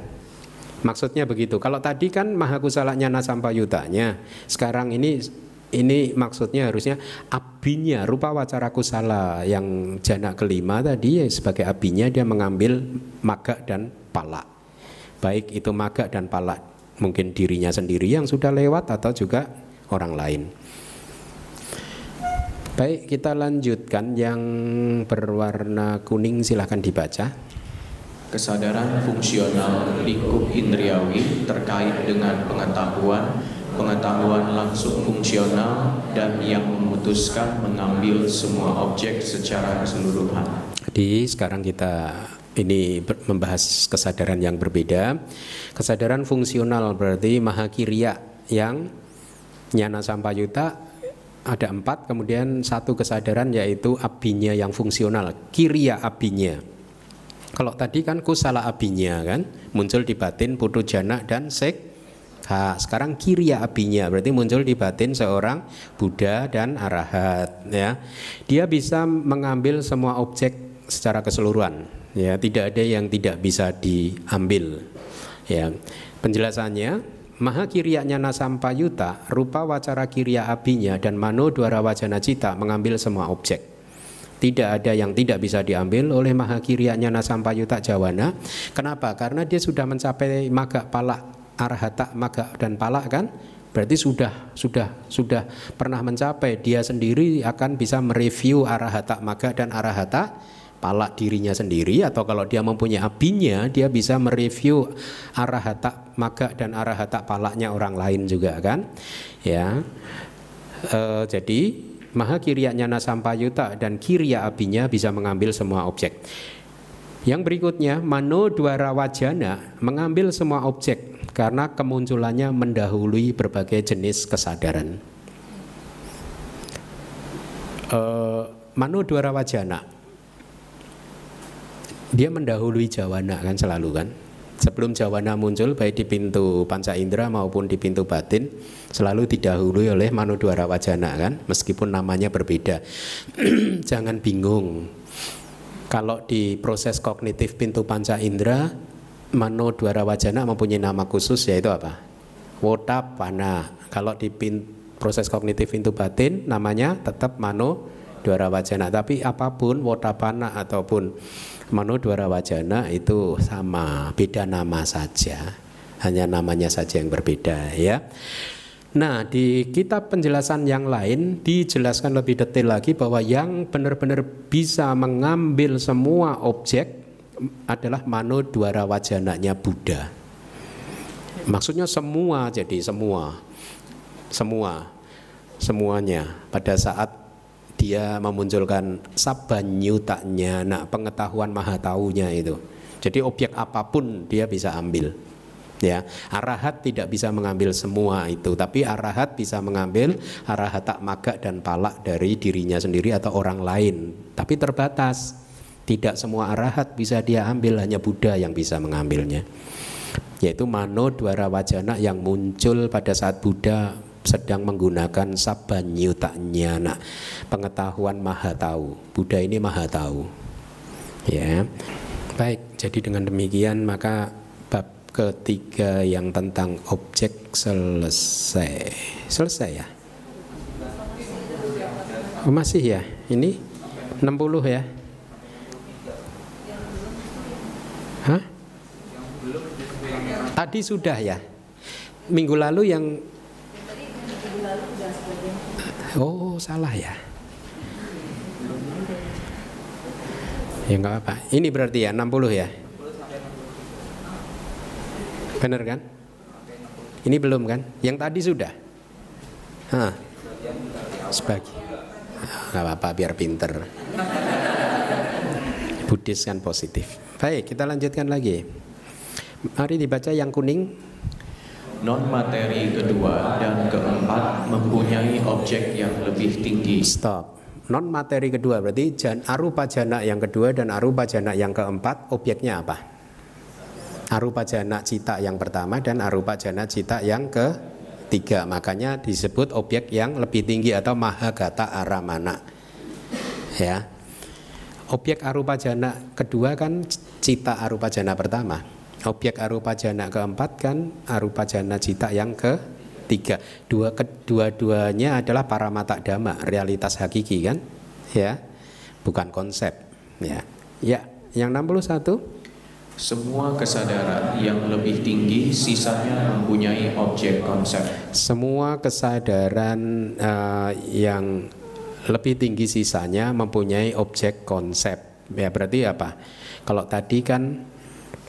Maksudnya begitu. Kalau tadi kan mahakusalanya nasampayutanya, sekarang ini ini maksudnya harusnya abinya rupa wacara kusala yang jana kelima tadi ya sebagai abinya dia mengambil maga dan pala baik itu maga dan pala mungkin dirinya sendiri yang sudah lewat atau juga orang lain baik kita lanjutkan yang berwarna kuning silahkan dibaca kesadaran fungsional lingkup indriawi terkait dengan pengetahuan pengetahuan langsung fungsional dan yang memutuskan mengambil semua objek secara keseluruhan. Jadi sekarang kita ini membahas kesadaran yang berbeda. Kesadaran fungsional berarti mahakirya yang nyana sampayuta ada empat, kemudian satu kesadaran yaitu abinya yang fungsional, kirya abinya. Kalau tadi kan kusala abinya kan muncul di batin putu jana dan sek Ha, sekarang kiriya apinya berarti muncul di batin seorang Buddha dan arahat ya. Dia bisa mengambil semua objek secara keseluruhan ya, tidak ada yang tidak bisa diambil. Ya. Penjelasannya Maha kirianya nasampayuta rupa wacara kiriya apinya dan mano dwara wajana cita mengambil semua objek. Tidak ada yang tidak bisa diambil oleh maha kirianya nasampayuta jawana. Kenapa? Karena dia sudah mencapai maga palak arhata maga dan palak kan berarti sudah sudah sudah pernah mencapai dia sendiri akan bisa mereview arahata maga dan arahata palak dirinya sendiri atau kalau dia mempunyai abinya dia bisa mereview arahata maga dan arahata palaknya orang lain juga kan? Ya. E, jadi maha kiryanya nasampayuta dan kirya abinya bisa mengambil semua objek. Yang berikutnya mano dwara wajana mengambil semua objek karena kemunculannya mendahului berbagai jenis kesadaran. Uh, Manu Dwara Wajana dia mendahului Jawana kan selalu kan sebelum Jawana muncul baik di pintu panca indera maupun di pintu batin selalu didahului oleh Manu Dwara Wajana kan meskipun namanya berbeda jangan bingung kalau di proses kognitif pintu panca indera Mano Dwara Wajana mempunyai nama khusus yaitu apa? Wotapana. Kalau di pin, proses kognitif pintu batin namanya tetap Mano Dwara Wajana. Tapi apa pun Wotapana ataupun Mano Dwara Wajana itu sama, beda nama saja. Hanya namanya saja yang berbeda ya. Nah, di kitab penjelasan yang lain dijelaskan lebih detail lagi bahwa yang benar-benar bisa mengambil semua objek adalah mano dwara wajananya Buddha. Maksudnya semua jadi semua. Semua. Semuanya pada saat dia memunculkan sabanyutanya, nak pengetahuan maha taunya itu. Jadi objek apa pun dia bisa ambil. Ya, arahat tidak bisa mengambil semua itu, tapi arahat bisa mengambil arahat tak maga dan palak dari dirinya sendiri atau orang lain, tapi terbatas. Tidak semua arahat bisa dia ambil, hanya Buddha yang bisa mengambilnya. Yaitu mano dwara wajana yang muncul pada saat Buddha sedang menggunakan sabanyutanya nah, pengetahuan maha tahu Buddha ini maha tahu ya baik jadi dengan demikian maka ketiga yang tentang objek selesai. Selesai ya? Oh, masih ya? Ini 60 ya? Hah? Tadi sudah ya? Minggu lalu yang Oh, salah ya. Ya enggak apa. Ini berarti ya 60 ya? Benar kan? Ini belum kan? Yang tadi sudah. Hah. Sebagi. Gak apa-apa biar pinter. Buddhis kan positif. Baik, kita lanjutkan lagi. Mari dibaca yang kuning. Non materi kedua dan keempat mempunyai objek yang lebih tinggi. Stop. Non materi kedua berarti jan, arupa jana yang kedua dan arupa jana yang keempat objeknya apa? arupa jana cita yang pertama dan arupa jana cita yang ketiga. Makanya disebut objek yang lebih tinggi atau mahagata aramana. Ya. Objek arupa jana kedua kan cita arupa jana pertama. Objek arupa jana keempat kan arupa jana cita yang ketiga. Dua kedua-duanya adalah para mata dhamma, realitas hakiki kan? Ya. Bukan konsep, ya. Ya, yang 61 semua kesadaran yang lebih tinggi sisanya mempunyai objek konsep. Semua kesadaran uh, yang lebih tinggi sisanya mempunyai objek konsep. Ya berarti apa? Kalau tadi kan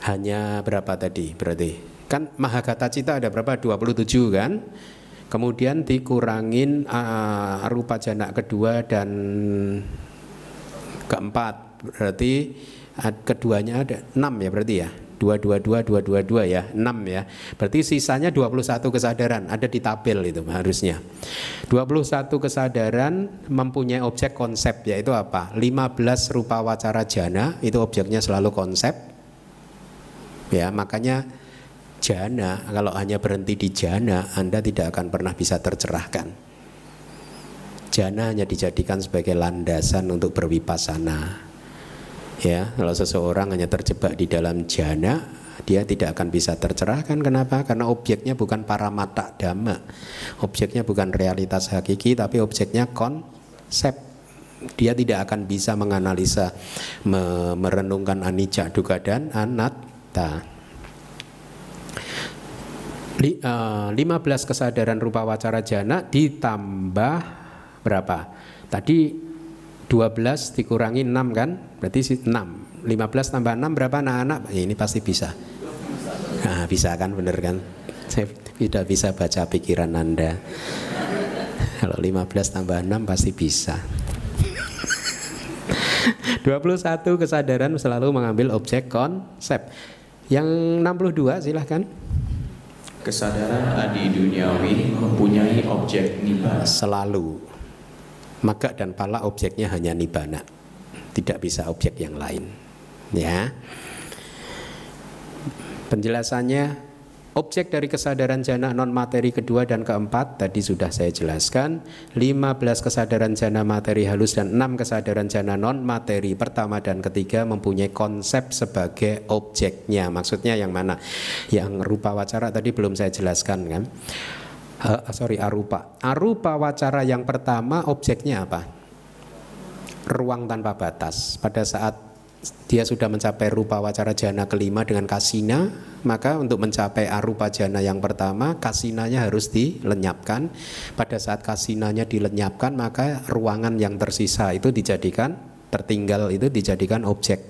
hanya berapa tadi? Berarti kan mahagata cita ada berapa? 27 kan? Kemudian dikurangin uh, rupa jana kedua dan keempat berarti keduanya ada 6 ya berarti ya dua dua dua dua dua dua ya enam ya berarti sisanya 21 kesadaran ada di tabel itu harusnya 21 kesadaran mempunyai objek konsep yaitu apa 15 rupa wacara jana itu objeknya selalu konsep ya makanya jana kalau hanya berhenti di jana Anda tidak akan pernah bisa tercerahkan jana hanya dijadikan sebagai landasan untuk berwipasana Ya, kalau seseorang hanya terjebak di dalam jana, dia tidak akan bisa tercerahkan. Kenapa? Karena objeknya bukan para mata dhamma. Objeknya bukan realitas hakiki, tapi objeknya konsep. Dia tidak akan bisa menganalisa, merenungkan anicca, dukkha dan anatta. 15 eh, kesadaran rupa wacara jana ditambah berapa? Tadi 12 dikurangi 6 kan? Berarti 6. 15 tambah 6 berapa anak-anak? Ya, ini pasti bisa. Nah, bisa kan bener kan? Saya tidak bisa baca pikiran Anda. Kalau 15 tambah 6 pasti bisa. 21 kesadaran selalu mengambil objek konsep. Yang 62 silahkan. Kesadaran adi duniawi mempunyai objek nibbana. Selalu maka dan pala objeknya hanya nibana tidak bisa objek yang lain ya penjelasannya Objek dari kesadaran jana non materi kedua dan keempat tadi sudah saya jelaskan 15 kesadaran jana materi halus dan 6 kesadaran jana non materi pertama dan ketiga mempunyai konsep sebagai objeknya Maksudnya yang mana? Yang rupa wacara tadi belum saya jelaskan kan uh, sorry arupa. Arupa wacara yang pertama objeknya apa? Ruang tanpa batas. Pada saat dia sudah mencapai rupa wacara jana kelima dengan kasina, maka untuk mencapai arupa jana yang pertama, kasinanya harus dilenyapkan. Pada saat kasinanya dilenyapkan, maka ruangan yang tersisa itu dijadikan tertinggal itu dijadikan objek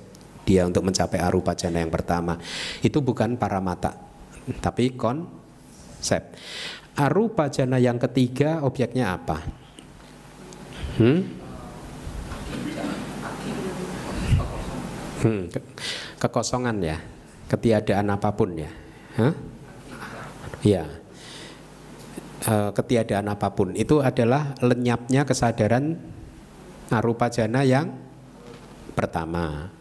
dia untuk mencapai arupa jana yang pertama. Itu bukan para mata tapi konsep. Arupa jana yang ketiga objeknya apa? Hmm? Hmm, ke kekosongan ya, ketiadaan apa pun ya. Ya, e, ketiadaan apa pun itu adalah lenyapnya kesadaran arupa jana yang pertama.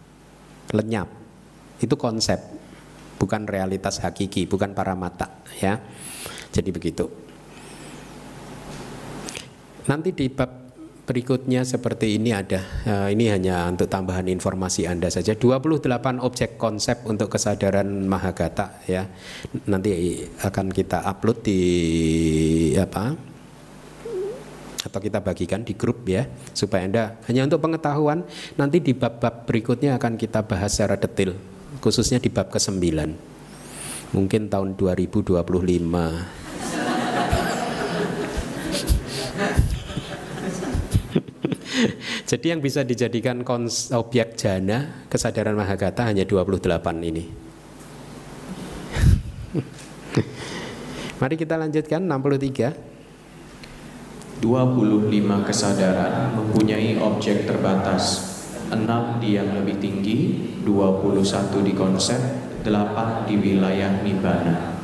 Lenyap, itu konsep, bukan realitas hakiki, bukan para mata ya. Jadi begitu. Nanti di bab berikutnya seperti ini ada. Uh, ini hanya untuk tambahan informasi Anda saja. 28 objek konsep untuk kesadaran Mahagata ya. Nanti akan kita upload di apa? atau kita bagikan di grup ya supaya Anda hanya untuk pengetahuan nanti di bab-bab berikutnya akan kita bahas secara detail khususnya di bab ke-9 mungkin tahun 2025 Jadi yang bisa dijadikan objek jana kesadaran Mahagata hanya 28 ini. Mari kita lanjutkan 63. 25 kesadaran mempunyai objek terbatas 6 di yang lebih tinggi 21 di konsep 8 di wilayah Nibbana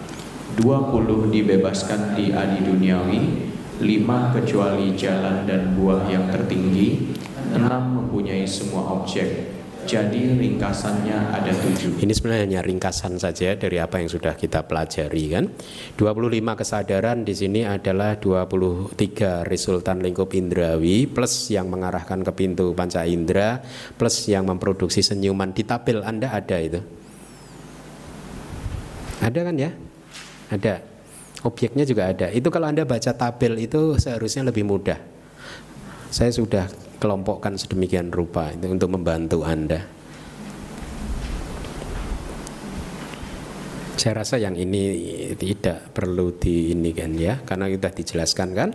20 dibebaskan di adi duniawi lima kecuali jalan dan buah yang tertinggi, enam mempunyai semua objek. Jadi ringkasannya ada tujuh. Ini sebenarnya hanya ringkasan saja dari apa yang sudah kita pelajari kan. 25 kesadaran di sini adalah 23 resultan lingkup indrawi plus yang mengarahkan ke pintu panca indera plus yang memproduksi senyuman di tabel Anda ada itu. Ada kan ya? Ada. Objeknya juga ada. Itu kalau Anda baca tabel itu seharusnya lebih mudah. Saya sudah kelompokkan sedemikian rupa itu untuk membantu Anda. Saya rasa yang ini tidak perlu di ini kan ya, karena sudah dijelaskan kan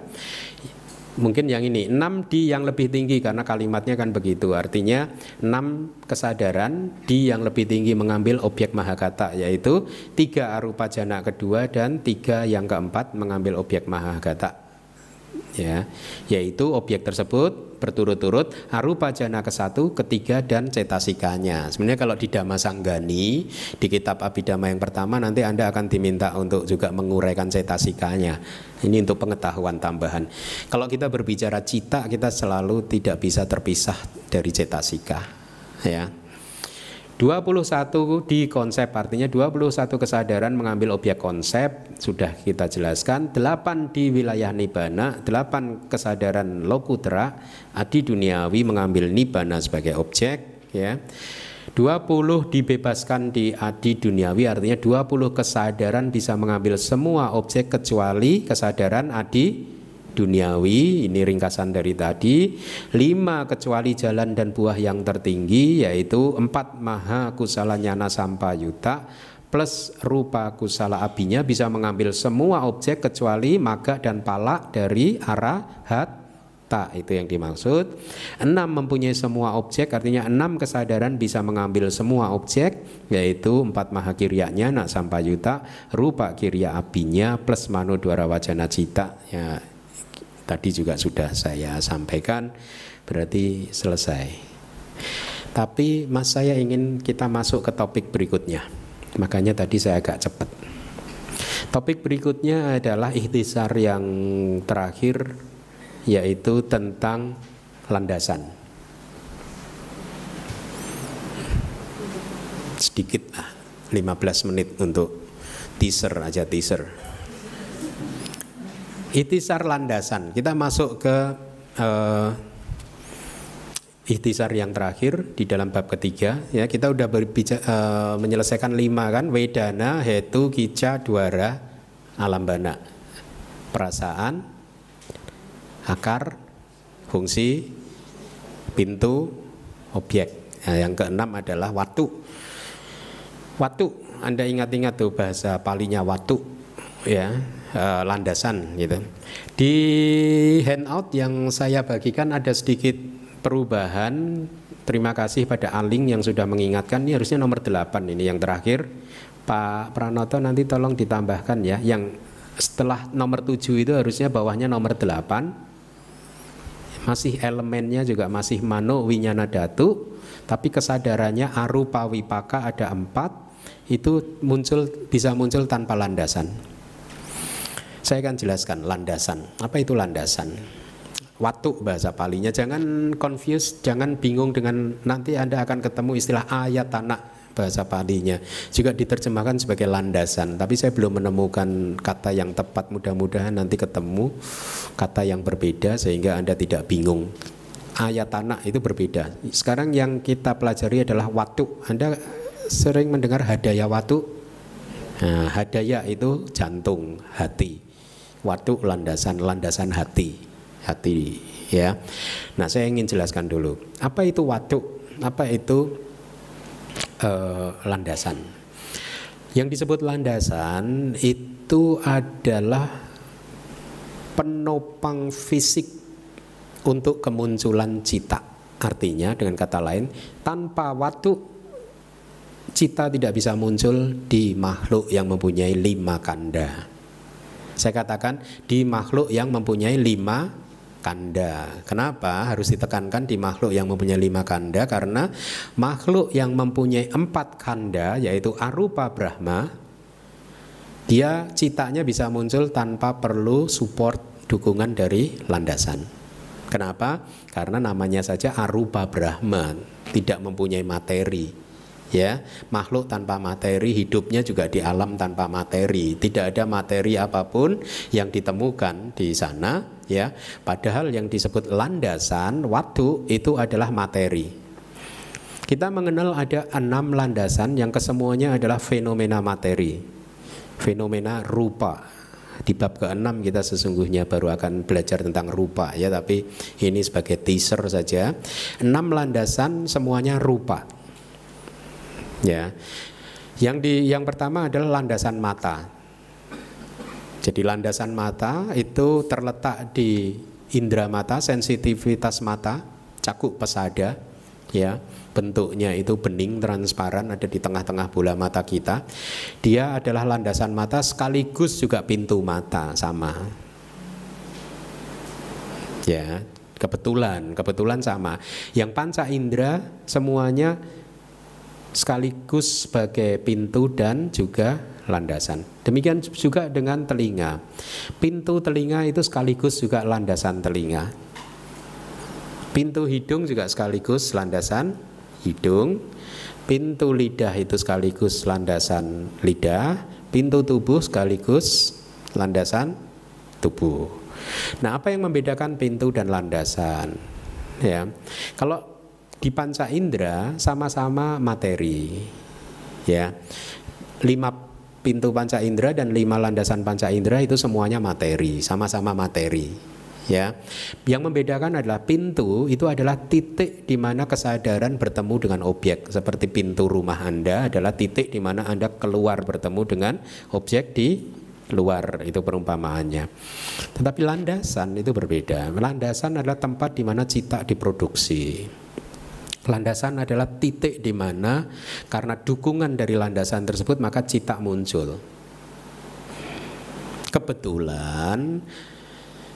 mungkin yang ini 6 di yang lebih tinggi karena kalimatnya kan begitu. Artinya 6 kesadaran di yang lebih tinggi mengambil objek mahakata yaitu tiga arupa jana kedua dan tiga yang keempat mengambil objek mahakata ya yaitu objek tersebut berturut-turut arupa jana ke satu, ketiga dan cetasikanya. Sebenarnya kalau di Dhamma Sanggani di kitab Abhidhamma yang pertama nanti Anda akan diminta untuk juga menguraikan cetasikanya. Ini untuk pengetahuan tambahan. Kalau kita berbicara cita kita selalu tidak bisa terpisah dari cetasika ya. 21 di konsep artinya 21 kesadaran mengambil objek konsep sudah kita jelaskan. 8 di wilayah nibana 8 kesadaran lokutra adi duniawi mengambil nibana sebagai objek ya. 20 dibebaskan di adi duniawi artinya 20 kesadaran bisa mengambil semua objek kecuali kesadaran adi duniawi ini ringkasan dari tadi lima kecuali jalan dan buah yang tertinggi yaitu empat maha kusala nyana sampayuta plus rupa kusala abinya bisa mengambil semua objek kecuali maga dan palak dari arah hat tak itu yang dimaksud. Enam mempunyai semua objek artinya enam kesadaran bisa mengambil semua objek yaitu empat maha kiryanya nak sampayuta rupa kirya abinya plus manu dwara wajana cita ya tadi juga sudah saya sampaikan berarti selesai. Tapi mas saya ingin kita masuk ke topik berikutnya. Makanya tadi saya agak cepat. Topik berikutnya adalah ikhtisar yang terakhir yaitu tentang landasan. Sedikit lah 15 menit untuk teaser aja teaser Itisar landasan. Kita masuk ke uh, ikhtisar yang terakhir di dalam bab ketiga. Ya kita udah uh, menyelesaikan lima kan? Wedana hetu kica duara alambana. Perasaan akar fungsi pintu objek. Nah, yang keenam adalah waktu waktu anda ingat-ingat tuh bahasa palinya waktu ya uh, landasan gitu. Di handout yang saya bagikan ada sedikit perubahan. Terima kasih pada Aling yang sudah mengingatkan. Ini harusnya nomor 8 ini yang terakhir. Pak Pranoto nanti tolong ditambahkan ya yang setelah nomor 7 itu harusnya bawahnya nomor 8 masih elemennya juga masih mano winyana datu tapi kesadarannya arupa wipaka ada empat itu muncul bisa muncul tanpa landasan saya akan jelaskan landasan. Apa itu landasan? Watu bahasa palinya. Jangan confuse jangan bingung dengan nanti anda akan ketemu istilah ayat tanah bahasa palinya. Juga diterjemahkan sebagai landasan. Tapi saya belum menemukan kata yang tepat. Mudah-mudahan nanti ketemu kata yang berbeda sehingga anda tidak bingung. Ayat tanah itu berbeda. Sekarang yang kita pelajari adalah waktu anda sering mendengar hadaya waktu nah, hadaya itu jantung hati waktu landasan landasan hati hati ya nah saya ingin jelaskan dulu apa itu waktu apa itu eh, landasan. Yang disebut landasan itu adalah penopang fisik untuk kemunculan cita. Artinya dengan kata lain, tanpa waktu cita tidak bisa muncul di makhluk yang mempunyai lima kanda. Saya katakan di makhluk yang mempunyai lima kanda. Kenapa harus ditekankan di makhluk yang mempunyai lima kanda? Karena makhluk yang mempunyai empat kanda, yaitu arupa Brahma, dia citanya bisa muncul tanpa perlu support dukungan dari landasan. Kenapa? Karena namanya saja arupa Brahma, tidak mempunyai materi ya makhluk tanpa materi hidupnya juga di alam tanpa materi. Tidak ada materi apa pun yang ditemukan di sana ya. Padahal yang disebut landasan waktu itu adalah materi. Kita mengenal ada enam landasan yang kesemuanya adalah fenomena materi. Fenomena rupa. Di bab ke-6 kita sesungguhnya baru akan belajar tentang rupa ya. Tapi ini sebagai teaser saja. Enam landasan semuanya rupa Ya. Yang di yang pertama adalah landasan mata. Jadi landasan mata itu terletak di indera mata, sensitivitas mata, cakuk pesada, ya. Bentuknya itu bening transparan ada di tengah-tengah bola mata kita. Dia adalah landasan mata sekaligus juga pintu mata sama. Ya, kebetulan, kebetulan sama. Yang panca indera semuanya sekaligus sebagai pintu dan juga landasan. Demikian juga dengan telinga. Pintu telinga itu sekaligus juga landasan telinga. Pintu hidung juga sekaligus landasan hidung. Pintu lidah itu sekaligus landasan lidah. Pintu tubuh sekaligus landasan tubuh. Nah, apa yang membedakan pintu dan landasan? Ya, kalau di panca indera sama-sama materi ya. Lima pintu panca indera dan lima landasan panca indera itu semuanya materi sama-sama materi ya. Yang membedakan adalah pintu itu adalah titik di mana kesadaran bertemu dengan objek. Seperti pintu rumah anda adalah titik di mana anda keluar bertemu dengan objek di luar itu perumpamaannya. Tetapi landasan itu berbeda. Landasan adalah tempat di mana cita diproduksi Landasan adalah titik di mana karena dukungan dari landasan tersebut maka cita muncul. Kebetulan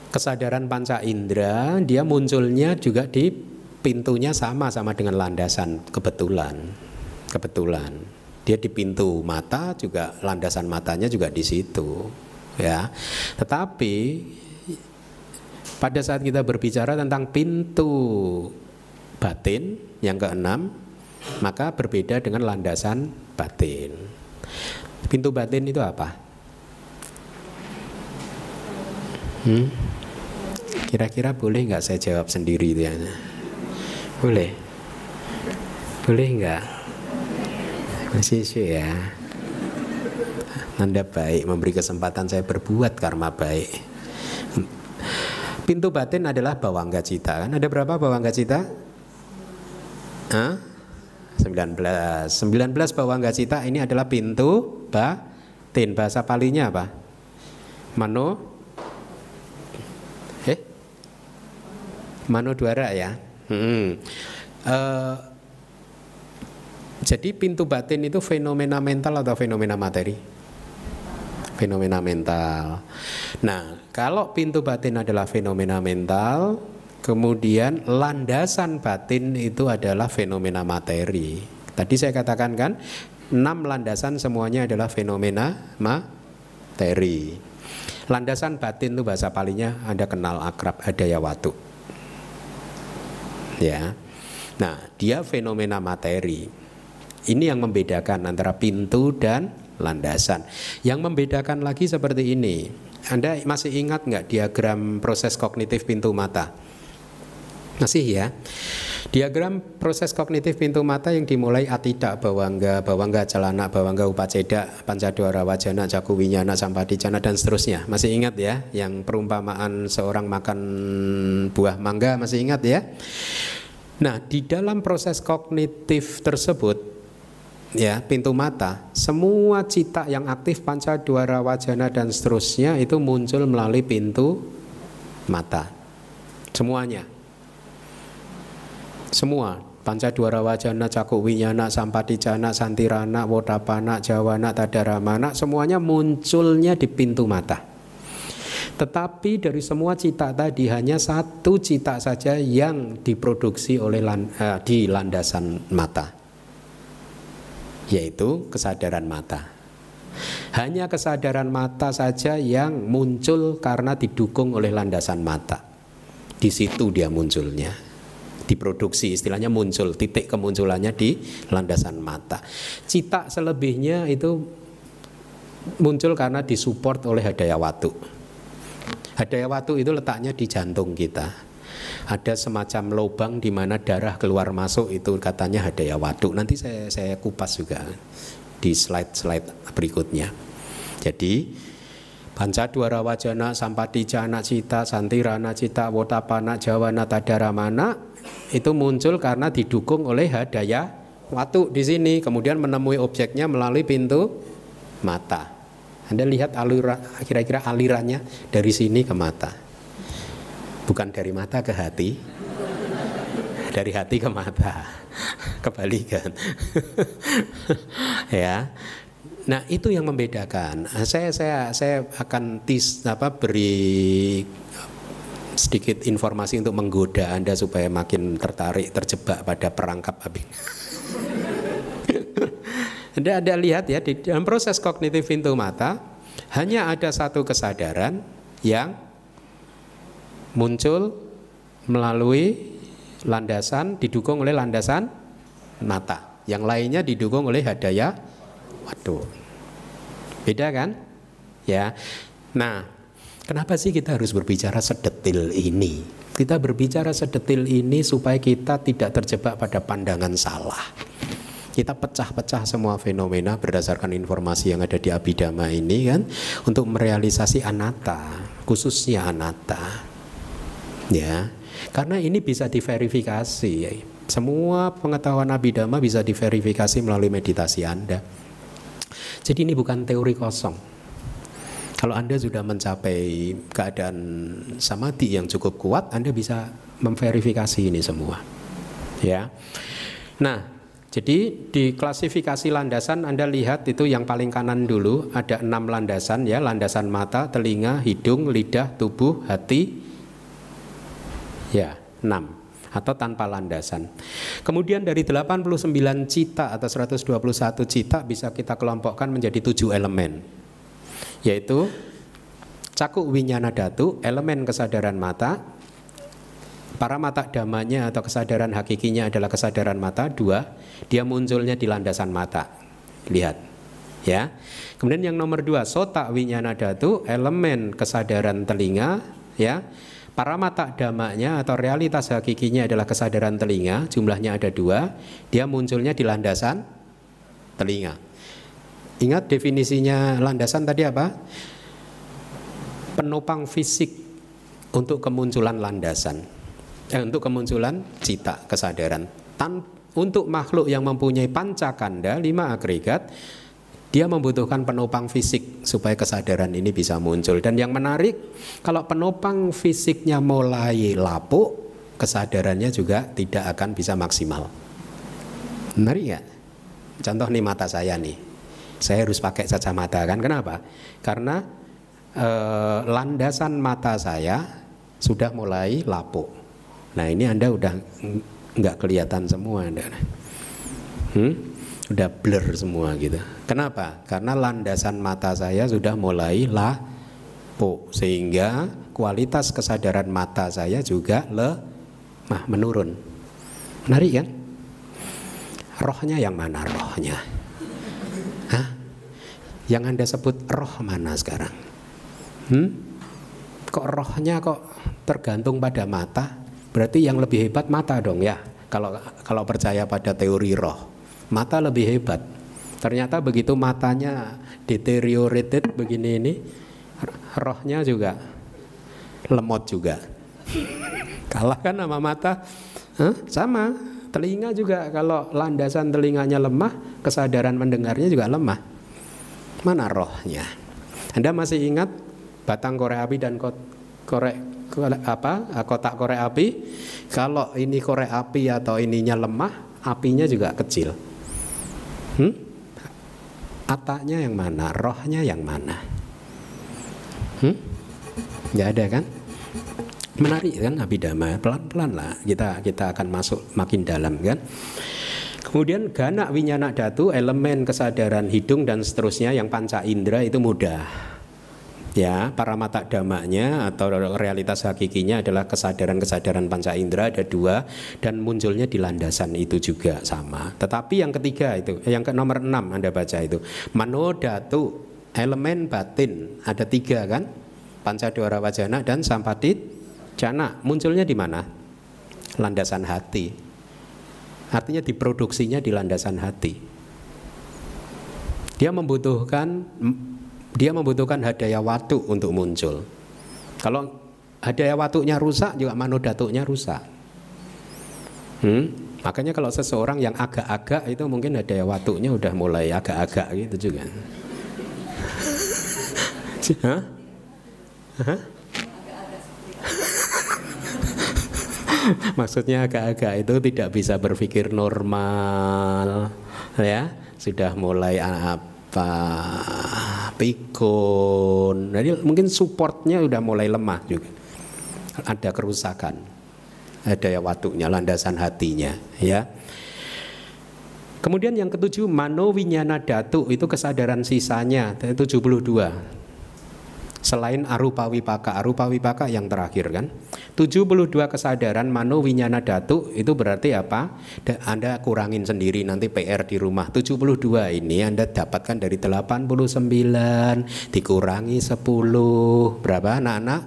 kesadaran panca indera dia munculnya juga di pintunya sama sama dengan landasan kebetulan. Kebetulan dia di pintu mata juga landasan matanya juga di situ ya. Tetapi pada saat kita berbicara tentang pintu batin yang keenam maka berbeda dengan landasan batin. Pintu batin itu apa? Hmm? kira-kira boleh nggak saya jawab sendiri itu ya? Boleh. Boleh nggak? Masih ya. Anda baik memberi kesempatan saya berbuat karma baik. Pintu batin adalah bawangga cita. Kan ada berapa bawangga cita Hah? 19 19 bawangga cita ini adalah pintu batin bahasa palinya apa mano eh mano duara ya hmm. uh, Jadi pintu batin itu fenomena mental atau fenomena materi? Fenomena mental. Nah, kalau pintu batin adalah fenomena mental, kemudian landasan batin itu adalah fenomena materi. Tadi saya katakan kan, enam landasan semuanya adalah fenomena materi. Landasan batin itu bahasa palingnya Anda kenal akrab ada ya watu. Ya. Nah, dia fenomena materi. Ini yang membedakan antara pintu dan landasan. Yang membedakan lagi seperti ini. Anda masih ingat nggak diagram proses kognitif pintu mata? Masih ya. Diagram proses kognitif pintu mata yang dimulai atida, bawangga, bawangga celana, bawangga upaceda, pancadwara wajana, caku winyana, sampadicana dan seterusnya. Masih ingat ya yang perumpamaan seorang makan buah mangga masih ingat ya? Nah, di dalam proses kognitif tersebut ya, pintu mata, semua cita yang aktif panca dwara wajana dan seterusnya itu muncul melalui pintu mata. Semuanya. Semua panca dwara wajana, caku winyana, sampadicana, santirana, wodapana, jawana, tadaramana semuanya munculnya di pintu mata. Tetapi dari semua cita tadi hanya satu cita saja yang diproduksi oleh lan, uh, di landasan mata, yaitu kesadaran mata. Hanya kesadaran mata saja yang muncul karena didukung oleh landasan mata. Di situ dia munculnya, diproduksi, istilahnya muncul, titik kemunculannya di landasan mata. Cita selebihnya itu muncul karena disupport oleh hadaya watu. Hadaya watu itu letaknya di jantung kita. Ada semacam lubang di mana darah keluar masuk itu katanya hadaya watu. Nanti saya saya kupas juga di slide-slide berikutnya. Jadi Panca dwara wajana sampadicana cita santirana cita wotapana jawana tadaramana itu muncul karena didukung oleh hadaya watu di sini kemudian menemui objeknya melalui pintu mata. Anda lihat alura, kira-kira alirannya dari sini ke mata. Bukan dari mata ke hati. Dari hati ke mata. Kebalikan. ya. Nah, itu yang membedakan. Saya saya saya akan tis apa beri sedikit informasi untuk menggoda Anda supaya makin tertarik terjebak pada perangkap abing. Anda ada lihat ya di dalam proses kognitif pintu mata hanya ada satu kesadaran yang muncul melalui landasan didukung oleh landasan mata. Yang lainnya didukung oleh hadaya waduh. Beda kan? Ya. Nah, kenapa sih kita harus berbicara sedetil ini? Kita berbicara sedetil ini supaya kita tidak terjebak pada pandangan salah kita pecah-pecah semua fenomena berdasarkan informasi yang ada di abidama ini kan untuk merealisasi anatta, khususnya anatta. Ya. Karena ini bisa diverifikasi. Semua pengetahuan abidama bisa diverifikasi melalui meditasi Anda. Jadi ini bukan teori kosong. Kalau Anda sudah mencapai keadaan samadhi yang cukup kuat, Anda bisa memverifikasi ini semua. Ya. Nah, jadi di klasifikasi landasan Anda lihat itu yang paling kanan dulu ada enam landasan ya landasan mata, telinga, hidung, lidah, tubuh, hati, ya enam atau tanpa landasan. Kemudian dari 89 cita atau 121 cita bisa kita kelompokkan menjadi tujuh elemen yaitu cakuk winyana datu, elemen kesadaran mata, Para mata damanya atau kesadaran hakikinya adalah kesadaran mata dua, dia munculnya di landasan mata. Lihat, ya. Kemudian yang nomor dua, sota winyana datu, elemen kesadaran telinga, ya. Para mata damanya atau realitas hakikinya adalah kesadaran telinga, jumlahnya ada dua, dia munculnya di landasan telinga. Ingat definisinya landasan tadi apa? Penopang fisik untuk kemunculan landasan eh, untuk kemunculan cita kesadaran. Tan untuk makhluk yang mempunyai pancakanda lima agregat dia membutuhkan penopang fisik supaya kesadaran ini bisa muncul dan yang menarik kalau penopang fisiknya mulai lapuk kesadarannya juga tidak akan bisa maksimal menarik ya contoh nih mata saya nih. Saya harus pakai kacamata kan? Kenapa? Karena eh, landasan mata saya sudah mulai lapuk. Nah ini anda udah nggak kelihatan semua anda. Hmm? Udah blur semua gitu. Kenapa? Karena landasan mata saya sudah mulai lapuk sehingga kualitas kesadaran mata saya juga lemah menurun. Menarik kan? Rohnya yang mana rohnya? Hah? Yang Anda sebut roh mana sekarang? Hmm? Kok rohnya kok tergantung pada mata? Berarti yang lebih hebat mata dong ya. Kalau kalau percaya pada teori roh, mata lebih hebat. Ternyata begitu matanya deteriorated begini ini, rohnya juga lemot juga. Kalah kan sama mata? Hah? Sama. Telinga juga kalau landasan telinganya lemah, kesadaran mendengarnya juga lemah. Mana rohnya? Anda masih ingat batang korek api dan korek, korek apa kotak korek api? Kalau ini korek api atau ininya lemah, apinya juga kecil. Hmm? Ataknya yang mana? Rohnya yang mana? Hmm? Gak ada kan? Menarik kan abidama pelan-pelan lah kita kita akan masuk makin dalam kan. Kemudian gana winyana datu elemen kesadaran hidung dan seterusnya yang panca indera itu mudah. Ya para mata damanya atau realitas hakikinya adalah kesadaran-kesadaran panca indera ada dua dan munculnya di landasan itu juga sama. Tetapi yang ketiga itu yang ke nomor enam anda baca itu manodatu elemen batin ada tiga kan? Panca dora wajana dan sampatit Jana munculnya di mana? Landasan hati. Artinya diproduksinya di landasan hati. Dia membutuhkan dia membutuhkan hadaya watu untuk muncul. Kalau hadaya watunya rusak juga manodatunya rusak. Hmm? Makanya kalau seseorang yang agak-agak itu mungkin hadaya watunya udah mulai agak-agak gitu juga. Hah? Hah? Maksudnya agak-agak itu tidak bisa berpikir normal, ya sudah mulai apa pikun. Jadi mungkin supportnya sudah mulai lemah juga. Ada kerusakan, ada ya watunya, landasan hatinya, ya. Kemudian yang ketujuh mano winyana datu itu kesadaran sisanya 72 Selain arupa wipaka, arupa wipaka yang terakhir kan 72 kesadaran mano winyana datu itu berarti apa? Anda kurangin sendiri nanti PR di rumah 72 ini Anda dapatkan dari 89 dikurangi 10 Berapa anak-anak?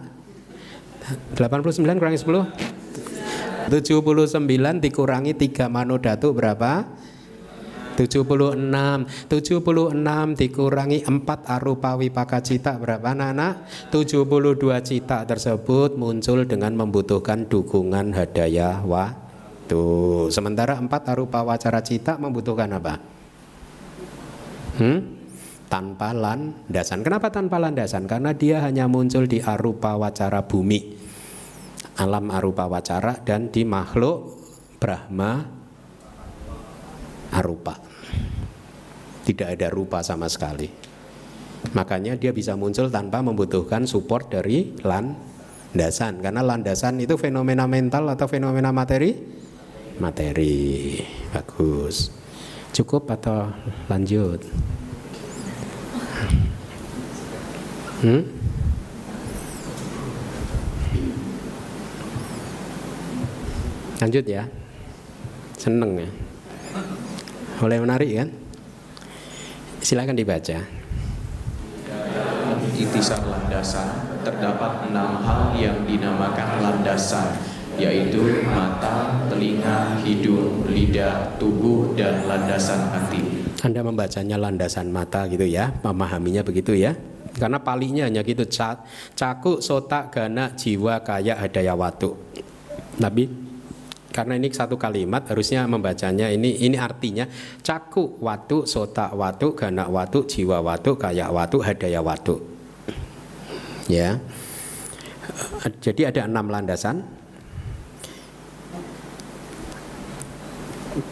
89 kurangi 10 79 dikurangi 3 mano datu berapa? 76 76 dikurangi 4 arupa wipaka cita berapa anak-anak 72 cita tersebut muncul dengan membutuhkan dukungan hadaya waktu. Sementara 4 arupa wacara cita membutuhkan apa? Hmm? tanpa landasan. Kenapa tanpa landasan? Karena dia hanya muncul di arupa wacara bumi. Alam arupa wacara dan di makhluk Brahma arupa. Tidak ada rupa sama sekali. Makanya dia bisa muncul tanpa membutuhkan support dari landasan. Karena landasan itu fenomena mental atau fenomena materi? Materi. Bagus. Cukup atau lanjut? Hmm? Lanjut ya. Seneng ya. Mulai menarik kan? Silakan dibaca. Intisar landasan terdapat enam hal yang dinamakan landasan yaitu mata, telinga, hidung, lidah, tubuh, dan landasan hati. Anda membacanya landasan mata gitu ya, memahaminya begitu ya. Karena palinya hanya gitu, caku, sota, gana, jiwa, kaya, hadaya, watu. Nabi karena ini satu kalimat harusnya membacanya ini ini artinya caku watu sota watu gana watu jiwa watu kaya watu hadaya watu. Ya. Jadi ada enam landasan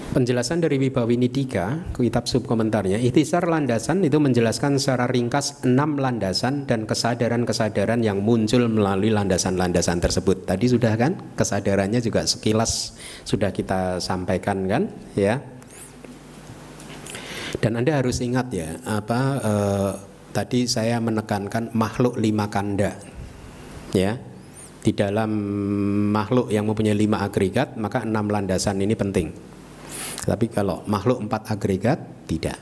Penjelasan dari Wibawinidika, kitab subkomentarnya, ikhtisar landasan itu menjelaskan secara ringkas enam landasan dan kesadaran-kesadaran yang muncul melalui landasan-landasan tersebut. Tadi sudah kan kesadarannya juga sekilas sudah kita sampaikan kan, ya. Dan Anda harus ingat ya, apa eh, tadi saya menekankan makhluk lima kanda, ya. Di dalam makhluk yang mempunyai lima agregat, maka enam landasan ini penting. Tapi kalau makhluk empat agregat tidak.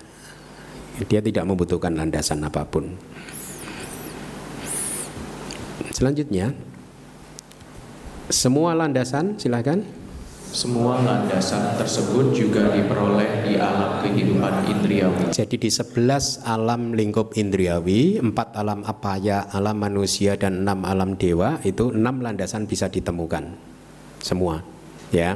Dia tidak membutuhkan landasan apa pun. Selanjutnya, semua landasan silakan. Semua landasan tersebut juga diperoleh di alam kehidupan indriawi. Jadi di sebelas alam lingkup indriawi, empat alam apaya, alam manusia dan enam alam dewa itu enam landasan bisa ditemukan semua, ya.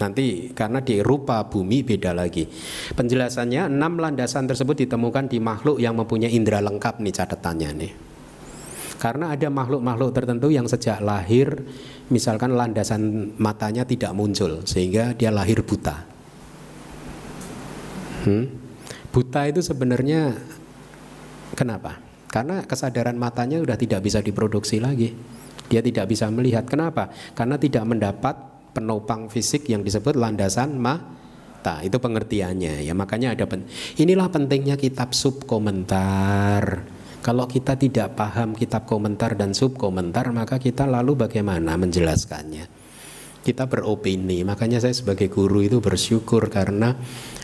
Nanti karena di rupa bumi beda lagi. Penjelasannya enam landasan tersebut ditemukan di makhluk yang mempunyai indera lengkap nih catatannya nih. Karena ada makhluk-makhluk tertentu yang sejak lahir misalkan landasan matanya tidak muncul sehingga dia lahir buta. Hmm? Buta itu sebenarnya kenapa? Karena kesadaran matanya sudah tidak bisa diproduksi lagi. Dia tidak bisa melihat. Kenapa? Karena tidak mendapat penopang fisik yang disebut landasan mata itu pengertiannya ya. Makanya ada pen inilah pentingnya kitab sub komentar kalau kita tidak paham kitab komentar dan sub komentar maka kita lalu bagaimana menjelaskannya? Kita beropini. Makanya saya sebagai guru itu bersyukur karena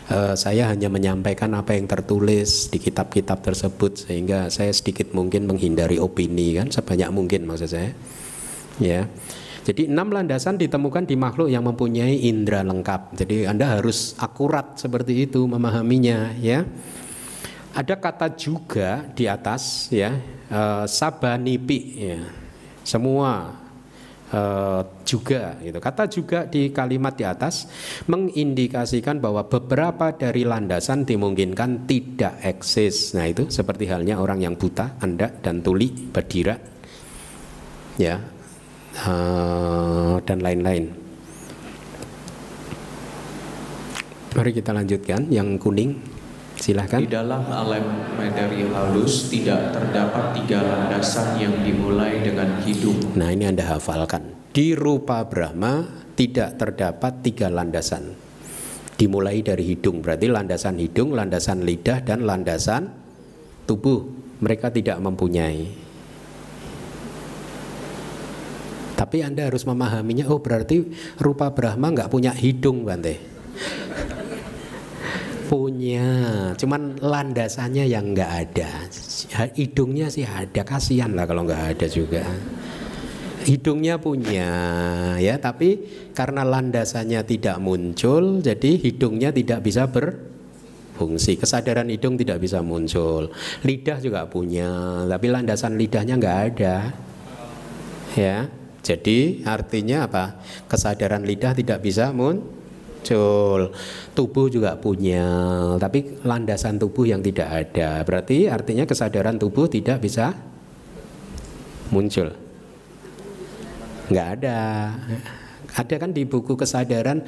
uh, saya hanya menyampaikan apa yang tertulis di kitab-kitab tersebut sehingga saya sedikit mungkin menghindari opini kan? Sebanyak mungkin maksud saya ya jadi enam landasan ditemukan di makhluk yang mempunyai indera lengkap. Jadi Anda harus akurat seperti itu memahaminya ya. Ada kata juga di atas ya, uh, sabanipi ya. Semua uh, juga itu Kata juga di kalimat di atas mengindikasikan bahwa beberapa dari landasan dimungkinkan tidak eksis. Nah, itu seperti halnya orang yang buta, Anda dan tuli, badira. Ya, uh, dan lain-lain. Mari kita lanjutkan yang kuning. Silahkan. Di dalam alam materi halus tidak terdapat tiga landasan yang dimulai dengan hidung. Nah ini Anda hafalkan. Di rupa Brahma tidak terdapat tiga landasan. Dimulai dari hidung, berarti landasan hidung, landasan lidah, dan landasan tubuh. Mereka tidak mempunyai. Tapi Anda harus memahaminya, oh berarti rupa Brahma nggak punya hidung, Bante. punya, cuman landasannya yang nggak ada. Hidungnya sih ada, kasihan lah kalau nggak ada juga. Hidungnya punya, ya, tapi karena landasannya tidak muncul, jadi hidungnya tidak bisa berfungsi. Kesadaran hidung tidak bisa muncul. Lidah juga punya, tapi landasan lidahnya nggak ada. Ya, jadi artinya apa? Kesadaran lidah tidak bisa muncul. Tubuh juga punya, tapi landasan tubuh yang tidak ada. Berarti artinya kesadaran tubuh tidak bisa muncul. Enggak ada. Ada kan di buku kesadaran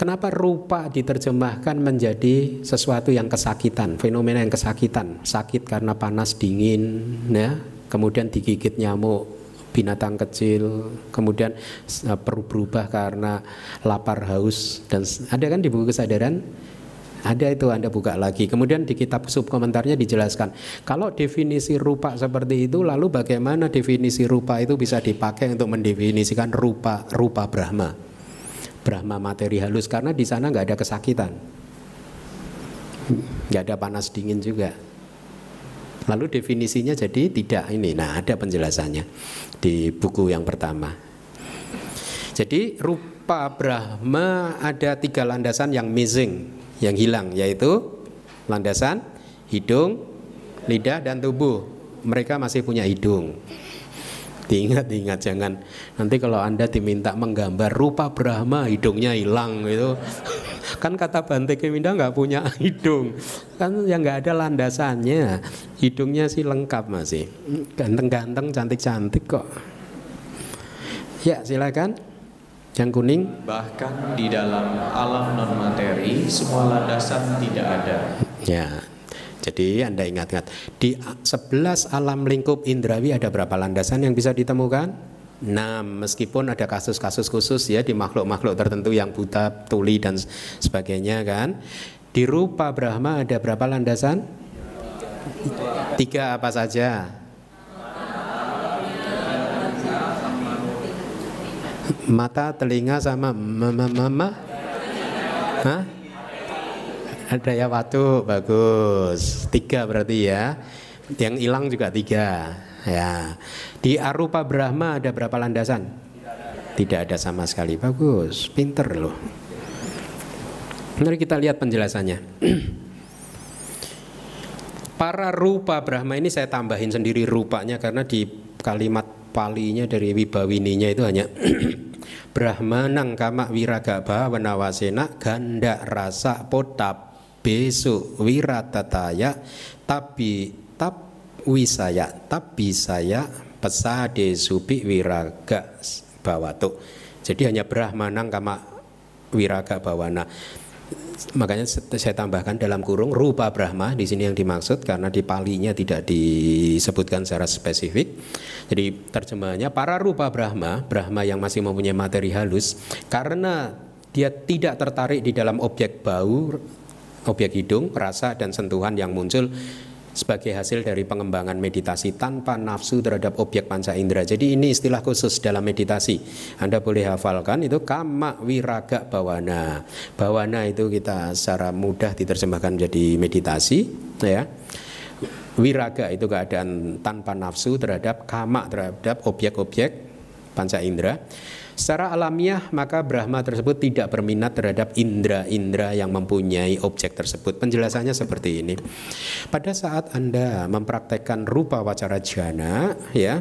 Kenapa rupa diterjemahkan menjadi sesuatu yang kesakitan, fenomena yang kesakitan, sakit karena panas dingin, ya, kemudian digigit nyamuk, binatang kecil, kemudian perlu berubah karena lapar haus dan ada kan di buku kesadaran ada itu Anda buka lagi. Kemudian di kitab sub komentarnya dijelaskan, kalau definisi rupa seperti itu lalu bagaimana definisi rupa itu bisa dipakai untuk mendefinisikan rupa rupa Brahma. Brahma materi halus karena di sana nggak ada kesakitan. nggak ada panas dingin juga. Lalu definisinya jadi tidak ini. Nah, ada penjelasannya di buku yang pertama. Jadi rupa Brahma ada tiga landasan yang missing, yang hilang, yaitu landasan hidung, lidah, dan tubuh. Mereka masih punya hidung. Diingat, diingat jangan. Nanti kalau anda diminta menggambar rupa Brahma hidungnya hilang gitu. Kan kata Bante Keminda nggak punya hidung. Kan yang nggak ada landasannya. Hidungnya sih lengkap masih. Ganteng-ganteng cantik-cantik kok. Ya silakan. Yang kuning? Bahkan di dalam alam non materi semua landasan tidak ada. Ya. Jadi Anda ingat-ingat di 11 alam lingkup indrawi ada berapa landasan yang bisa ditemukan? Nah, meskipun ada kasus-kasus khusus ya di makhluk-makhluk tertentu yang buta, tuli dan sebagainya kan. Di rupa Brahma ada berapa landasan? Tiga apa saja? Mata, telinga sama mama mama. Ada ya waktu bagus. Tiga berarti ya. Yang hilang juga tiga. Ya. Di Arupa Brahma ada berapa landasan? Tidak ada sama sekali. Bagus, pinter loh. Mari kita lihat penjelasannya. Para rupa Brahma ini saya tambahin sendiri rupanya karena di kalimat palinya dari Wibawininya itu hanya Brahmanang kama wiraga wanawasena ganda rasa potap besu wiratataya tapi tap wisaya tapi saya pesade supi wiraga bawatu jadi hanya Brahmanang kama wiraga bawana makanya saya tambahkan dalam kurung rupa Brahma di sini yang dimaksud karena di palinya tidak disebutkan secara spesifik. Jadi terjemahannya para rupa Brahma, Brahma yang masih mempunyai materi halus karena dia tidak tertarik di dalam objek bau, objek hidung, rasa dan sentuhan yang muncul sebagai hasil dari pengembangan meditasi tanpa nafsu terhadap objek panca indera. Jadi ini istilah khusus dalam meditasi. Anda boleh hafalkan itu kama wiraga bawana. Bawana itu kita secara mudah diterjemahkan menjadi meditasi, ya. Wiraga itu keadaan tanpa nafsu terhadap kama terhadap objek-objek panca indera. Secara alamiah maka Brahma tersebut tidak berminat terhadap indera-indera yang mempunyai objek tersebut. Penjelasannya seperti ini. Pada saat Anda mempraktekkan rupa wacara jana, ya,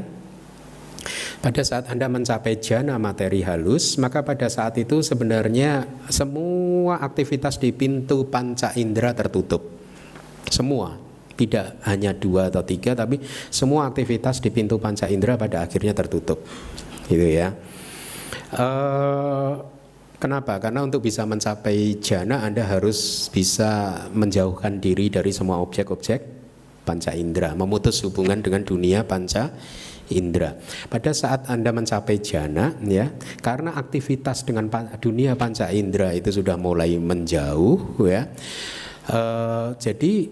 pada saat Anda mencapai jana materi halus, maka pada saat itu sebenarnya semua aktivitas di pintu panca indera tertutup. Semua, tidak hanya dua atau tiga, tapi semua aktivitas di pintu panca indera pada akhirnya tertutup. Gitu ya. Uh, kenapa? Karena untuk bisa mencapai jana Anda harus bisa menjauhkan diri dari semua objek-objek panca indera, memutus hubungan dengan dunia panca indera. Pada saat Anda mencapai jana ya, karena aktivitas dengan dunia panca indera itu sudah mulai menjauh ya. Uh, jadi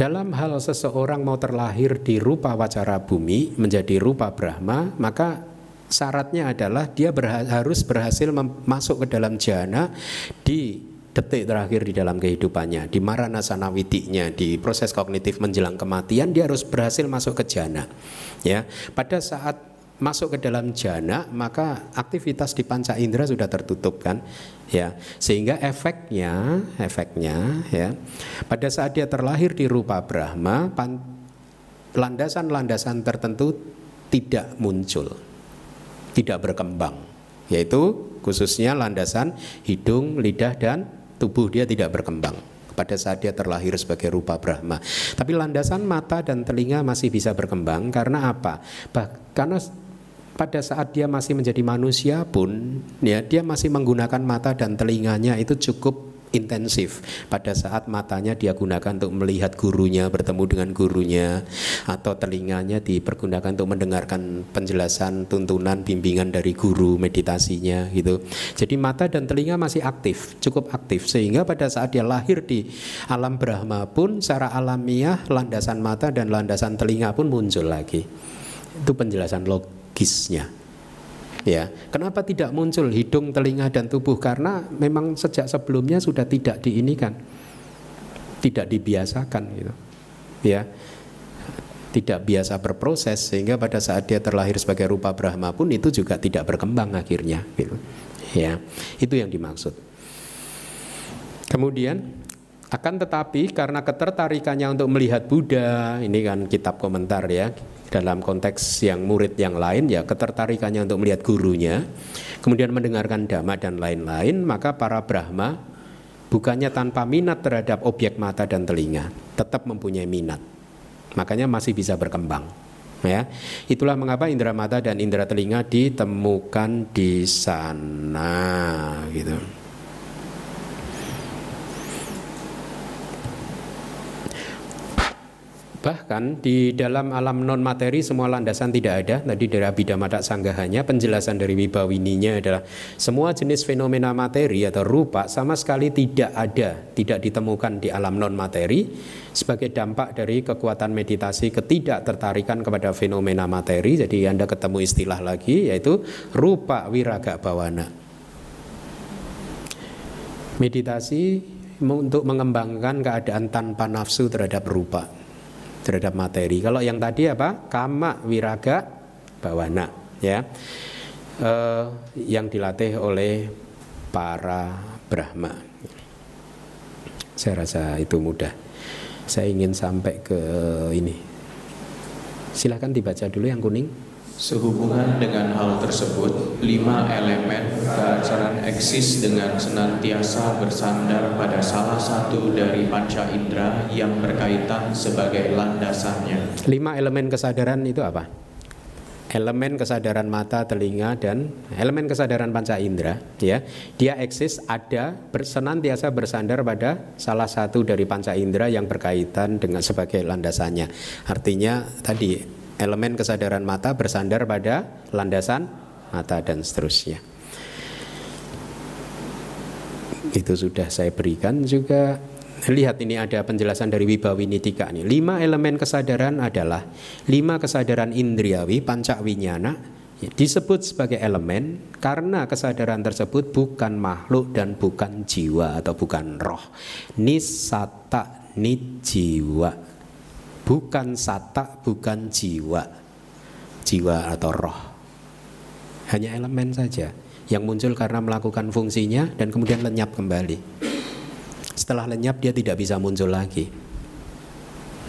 dalam hal seseorang mau terlahir di rupa wacara bumi menjadi rupa Brahma, maka syaratnya adalah dia berha harus berhasil masuk ke dalam jana di detik terakhir di dalam kehidupannya, di maranasana witiknya, di proses kognitif menjelang kematian, dia harus berhasil masuk ke jana. Ya, pada saat masuk ke dalam jana maka aktivitas di panca indera sudah tertutup kan ya sehingga efeknya efeknya ya pada saat dia terlahir di rupa Brahma landasan-landasan tertentu tidak muncul tidak berkembang yaitu khususnya landasan hidung lidah dan tubuh dia tidak berkembang pada saat dia terlahir sebagai rupa Brahma. Tapi landasan mata dan telinga masih bisa berkembang karena apa? Bah, karena pada saat dia masih menjadi manusia pun ya dia masih menggunakan mata dan telinganya itu cukup intensif. Pada saat matanya dia gunakan untuk melihat gurunya bertemu dengan gurunya atau telinganya dipergunakan untuk mendengarkan penjelasan tuntunan bimbingan dari guru meditasinya gitu. Jadi mata dan telinga masih aktif cukup aktif. Sehingga pada saat dia lahir di alam Brahma pun secara alamiah landasan mata dan landasan telinga pun muncul lagi. Itu penjelasan log logisnya. Ya, kenapa tidak muncul hidung, telinga dan tubuh? Karena memang sejak sebelumnya sudah tidak diinikan, tidak dibiasakan gitu. Ya, tidak biasa berproses sehingga pada saat dia terlahir sebagai rupa Brahma pun itu juga tidak berkembang akhirnya gitu. Ya, itu yang dimaksud. Kemudian akan tetapi karena ketertarikannya untuk melihat Buddha, ini kan kitab komentar ya, dalam konteks yang murid yang lain ya ketertarikannya untuk melihat gurunya, kemudian mendengarkan dhamma dan lain-lain, maka para Brahma bukannya tanpa minat terhadap objek mata dan telinga, tetap mempunyai minat. Makanya masih bisa berkembang. ya. Itulah mengapa indera mata dan indera telinga ditemukan di sana gitu. Bahkan di dalam alam non materi semua landasan tidak ada. Tadi dari Abhidhamma Sanggahanya penjelasan dari Wibawininya adalah semua jenis fenomena materi atau rupa sama sekali tidak ada, tidak ditemukan di alam non materi sebagai dampak dari kekuatan meditasi ketidaktertarikan kepada fenomena materi. Jadi Anda ketemu istilah lagi yaitu rupa wiraga bawana. Meditasi untuk mengembangkan keadaan tanpa nafsu terhadap rupa terhadap materi. Kalau yang tadi apa? Kama wiraga bawana ya. Eh, yang dilatih oleh para Brahma. Saya rasa itu mudah. Saya ingin sampai ke ini. Silahkan dibaca dulu yang kuning. Sehubungan dengan hal tersebut, lima elemen keajaran eksis dengan senantiasa bersandar pada salah satu dari panca indera yang berkaitan sebagai landasannya. Lima elemen kesadaran itu apa? Elemen kesadaran mata, telinga, dan elemen kesadaran panca indera, ya, dia eksis ada senantiasa bersandar pada salah satu dari panca indera yang berkaitan dengan sebagai landasannya. Artinya tadi elemen kesadaran mata bersandar pada landasan mata dan seterusnya. Itu sudah saya berikan juga. Lihat ini ada penjelasan dari Wibawinitika nih. Lima elemen kesadaran adalah lima kesadaran indriawi pancak winyana disebut sebagai elemen karena kesadaran tersebut bukan makhluk dan bukan jiwa atau bukan roh. Nisata jiwa bukan sata, bukan jiwa, jiwa atau roh. Hanya elemen saja yang muncul karena melakukan fungsinya dan kemudian lenyap kembali. Setelah lenyap dia tidak bisa muncul lagi.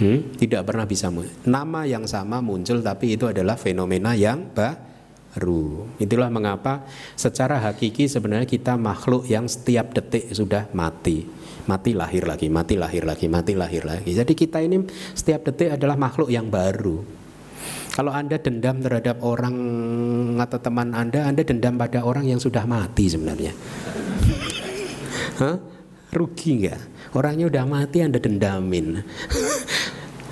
Hmm? Tidak pernah bisa muncul. Nama yang sama muncul tapi itu adalah fenomena yang baru. Itulah mengapa secara hakiki sebenarnya kita makhluk yang setiap detik sudah mati mati lahir lagi, mati lahir lagi, mati lahir lagi. Jadi kita ini setiap detik adalah makhluk yang baru. Kalau Anda dendam terhadap orang atau teman Anda, Anda dendam pada orang yang sudah mati sebenarnya. Hah? Rugi nggak? Orangnya udah mati Anda dendamin.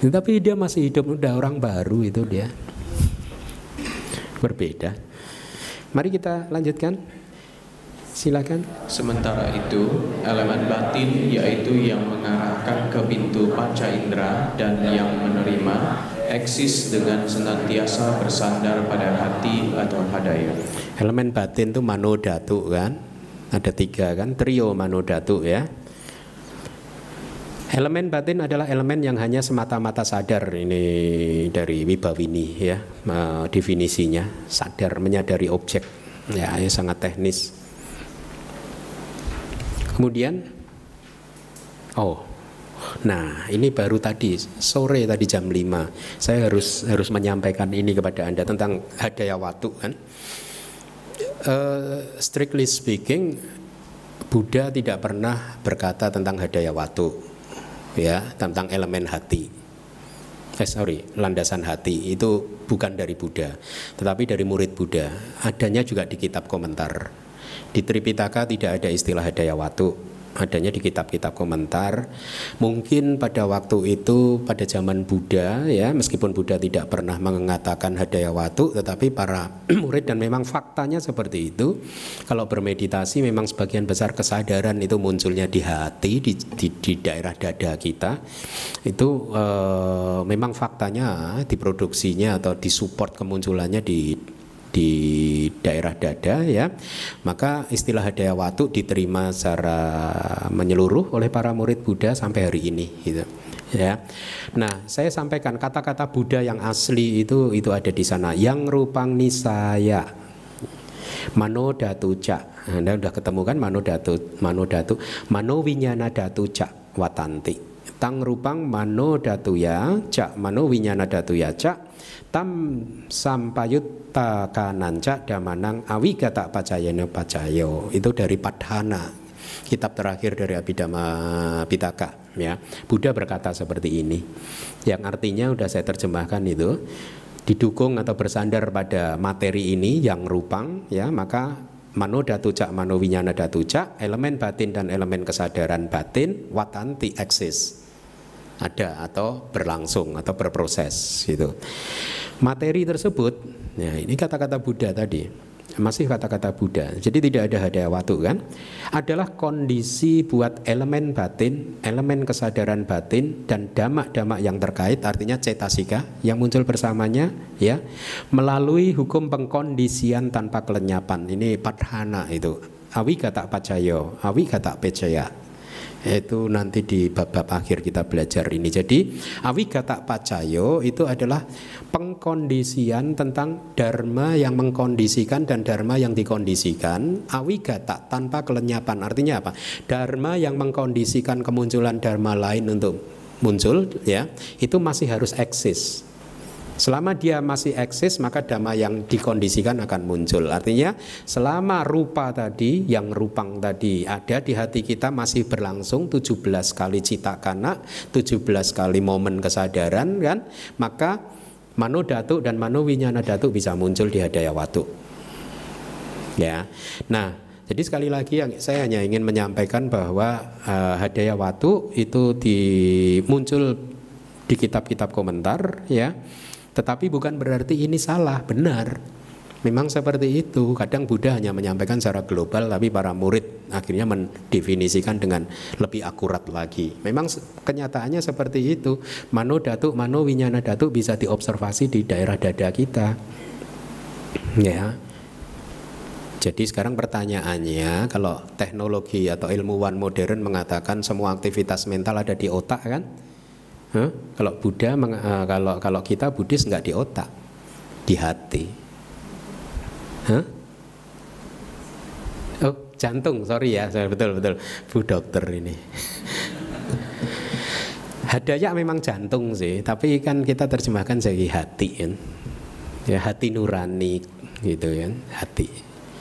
Tapi dia masih hidup, udah orang baru itu dia. Berbeda. Mari kita lanjutkan. Silakan. Sementara itu, elemen batin yaitu yang mengarahkan ke pintu panca indera dan yang menerima eksis dengan senantiasa bersandar pada hati atau hadaya. Elemen batin itu manodatu kan? Ada tiga kan? Trio manodatu ya. Elemen batin adalah elemen yang hanya semata-mata sadar ini dari Wibawini ya definisinya sadar menyadari objek ya ini sangat teknis Kemudian oh Nah, ini baru tadi sore tadi jam 5. Saya harus harus menyampaikan ini kepada Anda tentang hadaya watu kan. Uh, strictly speaking, Buddha tidak pernah berkata tentang hadaya watu, ya, tentang elemen hati. Eh sorry, landasan hati itu bukan dari Buddha, tetapi dari murid Buddha. Adanya juga di kitab komentar di Tripitaka tidak ada istilah hadaya watu, adanya di kitab-kitab komentar. Mungkin pada waktu itu pada zaman Buddha ya, meskipun Buddha tidak pernah mengatakan hadaya watu, tetapi para murid dan memang faktanya seperti itu. Kalau bermeditasi memang sebagian besar kesadaran itu munculnya di hati, di, di, di daerah dada kita. Itu e, memang faktanya diproduksinya atau disupport kemunculannya di di daerah dada ya. Maka istilah hadaya watu diterima secara menyeluruh oleh para murid Buddha sampai hari ini gitu ya. Nah saya sampaikan kata-kata Buddha yang asli itu itu ada di sana. Yang rupang nisaya. Mano datu cak anda sudah ketemu kan mano datu mano datu? Mano winyana datu cak watanti. Tang rupang mano datu ya cak mano winyana datu ya cak tam sampayutta kananca damanang awigata pacayana pacayo. Itu dari Padhana kitab terakhir dari Abhidhamma Pitaka ya. Buddha berkata seperti ini yang artinya sudah saya terjemahkan itu didukung atau bersandar pada materi ini yang rupang ya maka mano datu cak mano winyana datu cak elemen batin dan elemen kesadaran batin watanti eksis ada atau berlangsung atau berproses gitu materi tersebut ya ini kata-kata Buddha tadi masih kata-kata Buddha. Jadi tidak ada hadiah waktu kan? Adalah kondisi buat elemen batin, elemen kesadaran batin dan damak-damak yang terkait artinya cetasika yang muncul bersamanya ya melalui hukum pengkondisian tanpa kelenyapan. Ini padhana itu. Awi kata pacayo, awi kata pecaya itu nanti di bab-bab akhir kita belajar ini. Jadi awigata pacayo itu adalah pengkondisian tentang dharma yang mengkondisikan dan dharma yang dikondisikan. Awigata tanpa kelenyapan artinya apa? Dharma yang mengkondisikan kemunculan dharma lain untuk muncul ya itu masih harus eksis Selama dia masih eksis maka dhamma yang dikondisikan akan muncul. Artinya selama rupa tadi yang rupang tadi ada di hati kita masih berlangsung 17 kali cita kana, 17 kali momen kesadaran kan, maka mano datu dan mano winyana datu bisa muncul di hadaya watu. Ya. Nah, jadi sekali lagi yang saya hanya ingin menyampaikan bahwa uh, hadaya watu itu dimuncul di kitab-kitab komentar ya tetapi bukan berarti ini salah, benar. Memang seperti itu. Kadang Buddha hanya menyampaikan secara global, tapi para murid akhirnya mendefinisikan dengan lebih akurat lagi. Memang kenyataannya seperti itu. Mano datu, mano winyana datu bisa diobservasi di daerah dada kita. Ya. Jadi sekarang pertanyaannya, kalau teknologi atau ilmuwan modern mengatakan semua aktivitas mental ada di otak kan? Huh? Kalau Buddha, uh, kalau kalau kita Buddhis nggak di otak, di hati. Huh? Oh jantung, sorry ya, betul betul, Bu dokter ini. Hadaya memang jantung sih, tapi kan kita terjemahkan sebagai hati kan. Ya hati nurani gitu kan, hati.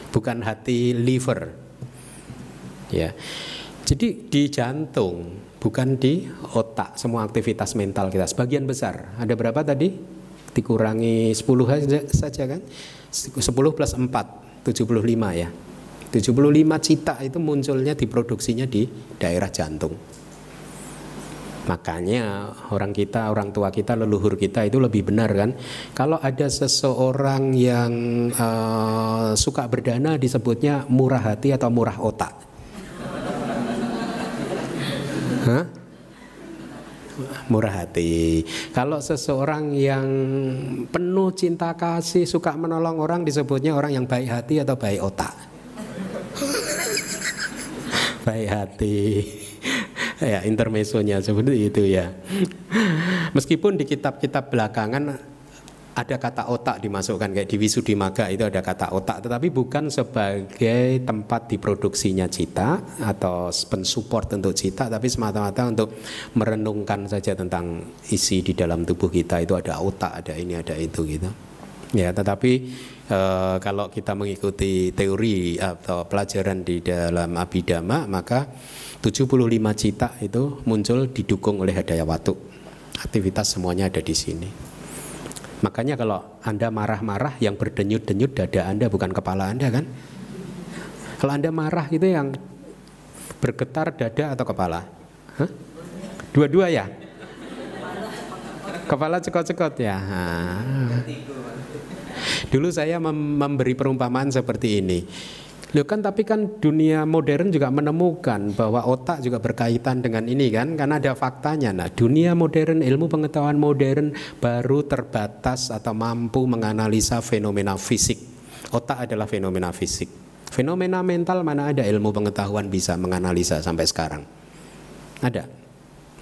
Bukan hati liver. Ya. Jadi di jantung bukan di otak semua aktivitas mental kita. Sebagian besar. Ada berapa tadi? Dikurangi 10 saja kan? 10 plus 4 75 ya. 75 cita itu munculnya diproduksinya di daerah jantung. Makanya orang kita orang tua kita leluhur kita itu lebih benar kan? Kalau ada seseorang yang uh, suka berdana disebutnya murah hati atau murah otak Hah? Murah hati. Kalau seseorang yang penuh cinta kasih, suka menolong orang disebutnya orang yang baik hati atau baik otak. baik hati. ya, intermesonya seperti itu ya. Meskipun di kitab-kitab belakangan ada kata otak dimasukkan kayak di Maga itu ada kata otak. Tetapi bukan sebagai tempat diproduksinya cita atau pensupport untuk cita tapi semata-mata untuk merenungkan saja tentang isi di dalam tubuh kita. Itu ada otak ada ini ada itu gitu. Ya tetapi e, kalau kita mengikuti teori atau pelajaran di dalam abidama maka 75 cita itu muncul didukung oleh hadaya watu. Aktivitas semuanya ada di sini Makanya kalau Anda marah-marah yang berdenyut-denyut dada Anda bukan kepala Anda kan? Kalau Anda marah itu yang bergetar dada atau kepala? Dua-dua ya? Kepala cekot-cekot ya. Dulu saya memberi perumpamaan seperti ini. Loh kan tapi kan dunia modern juga menemukan bahwa otak juga berkaitan dengan ini kan karena ada faktanya. Nah, dunia modern, ilmu pengetahuan modern baru terbatas atau mampu menganalisa fenomena fisik. Otak adalah fenomena fisik. Fenomena mental mana ada ilmu pengetahuan bisa menganalisa sampai sekarang? Ada?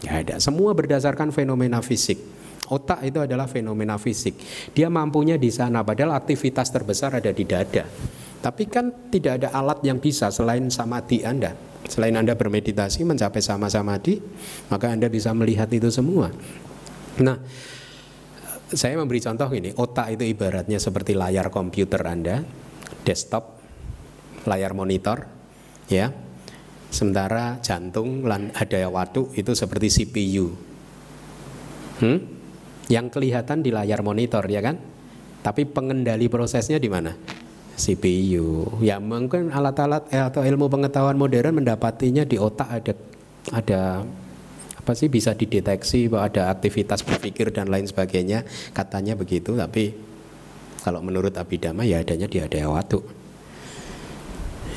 Ya ada. Semua berdasarkan fenomena fisik. Otak itu adalah fenomena fisik. Dia mampunya di sana padahal aktivitas terbesar ada di dada. Tapi kan tidak ada alat yang bisa selain samadhi Anda. Selain Anda bermeditasi mencapai sama samadhi, maka Anda bisa melihat itu semua. Nah, saya memberi contoh ini, otak itu ibaratnya seperti layar komputer Anda, desktop, layar monitor, ya. Sementara jantung hadaya watu itu seperti CPU. Hmm? Yang kelihatan di layar monitor ya kan? Tapi pengendali prosesnya di mana? CPU. Ya mungkin alat-alat eh, atau ilmu pengetahuan modern mendapatinya di otak ada ada apa sih bisa dideteksi bahwa ada aktivitas berpikir dan lain sebagainya. Katanya begitu tapi kalau menurut Abhidhamma ya adanya di ada waktu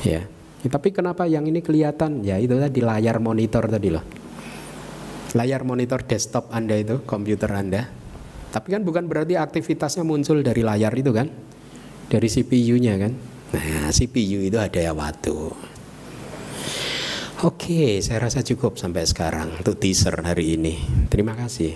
ya. ya tapi kenapa yang ini kelihatan? Ya itu tadi layar monitor tadi loh. Layar monitor desktop anda itu komputer anda. Tapi kan bukan berarti aktivitasnya muncul dari layar itu kan dari CPU-nya kan. Nah, CPU itu ada ya waktu. Oke, saya rasa cukup sampai sekarang untuk teaser hari ini. Terima kasih.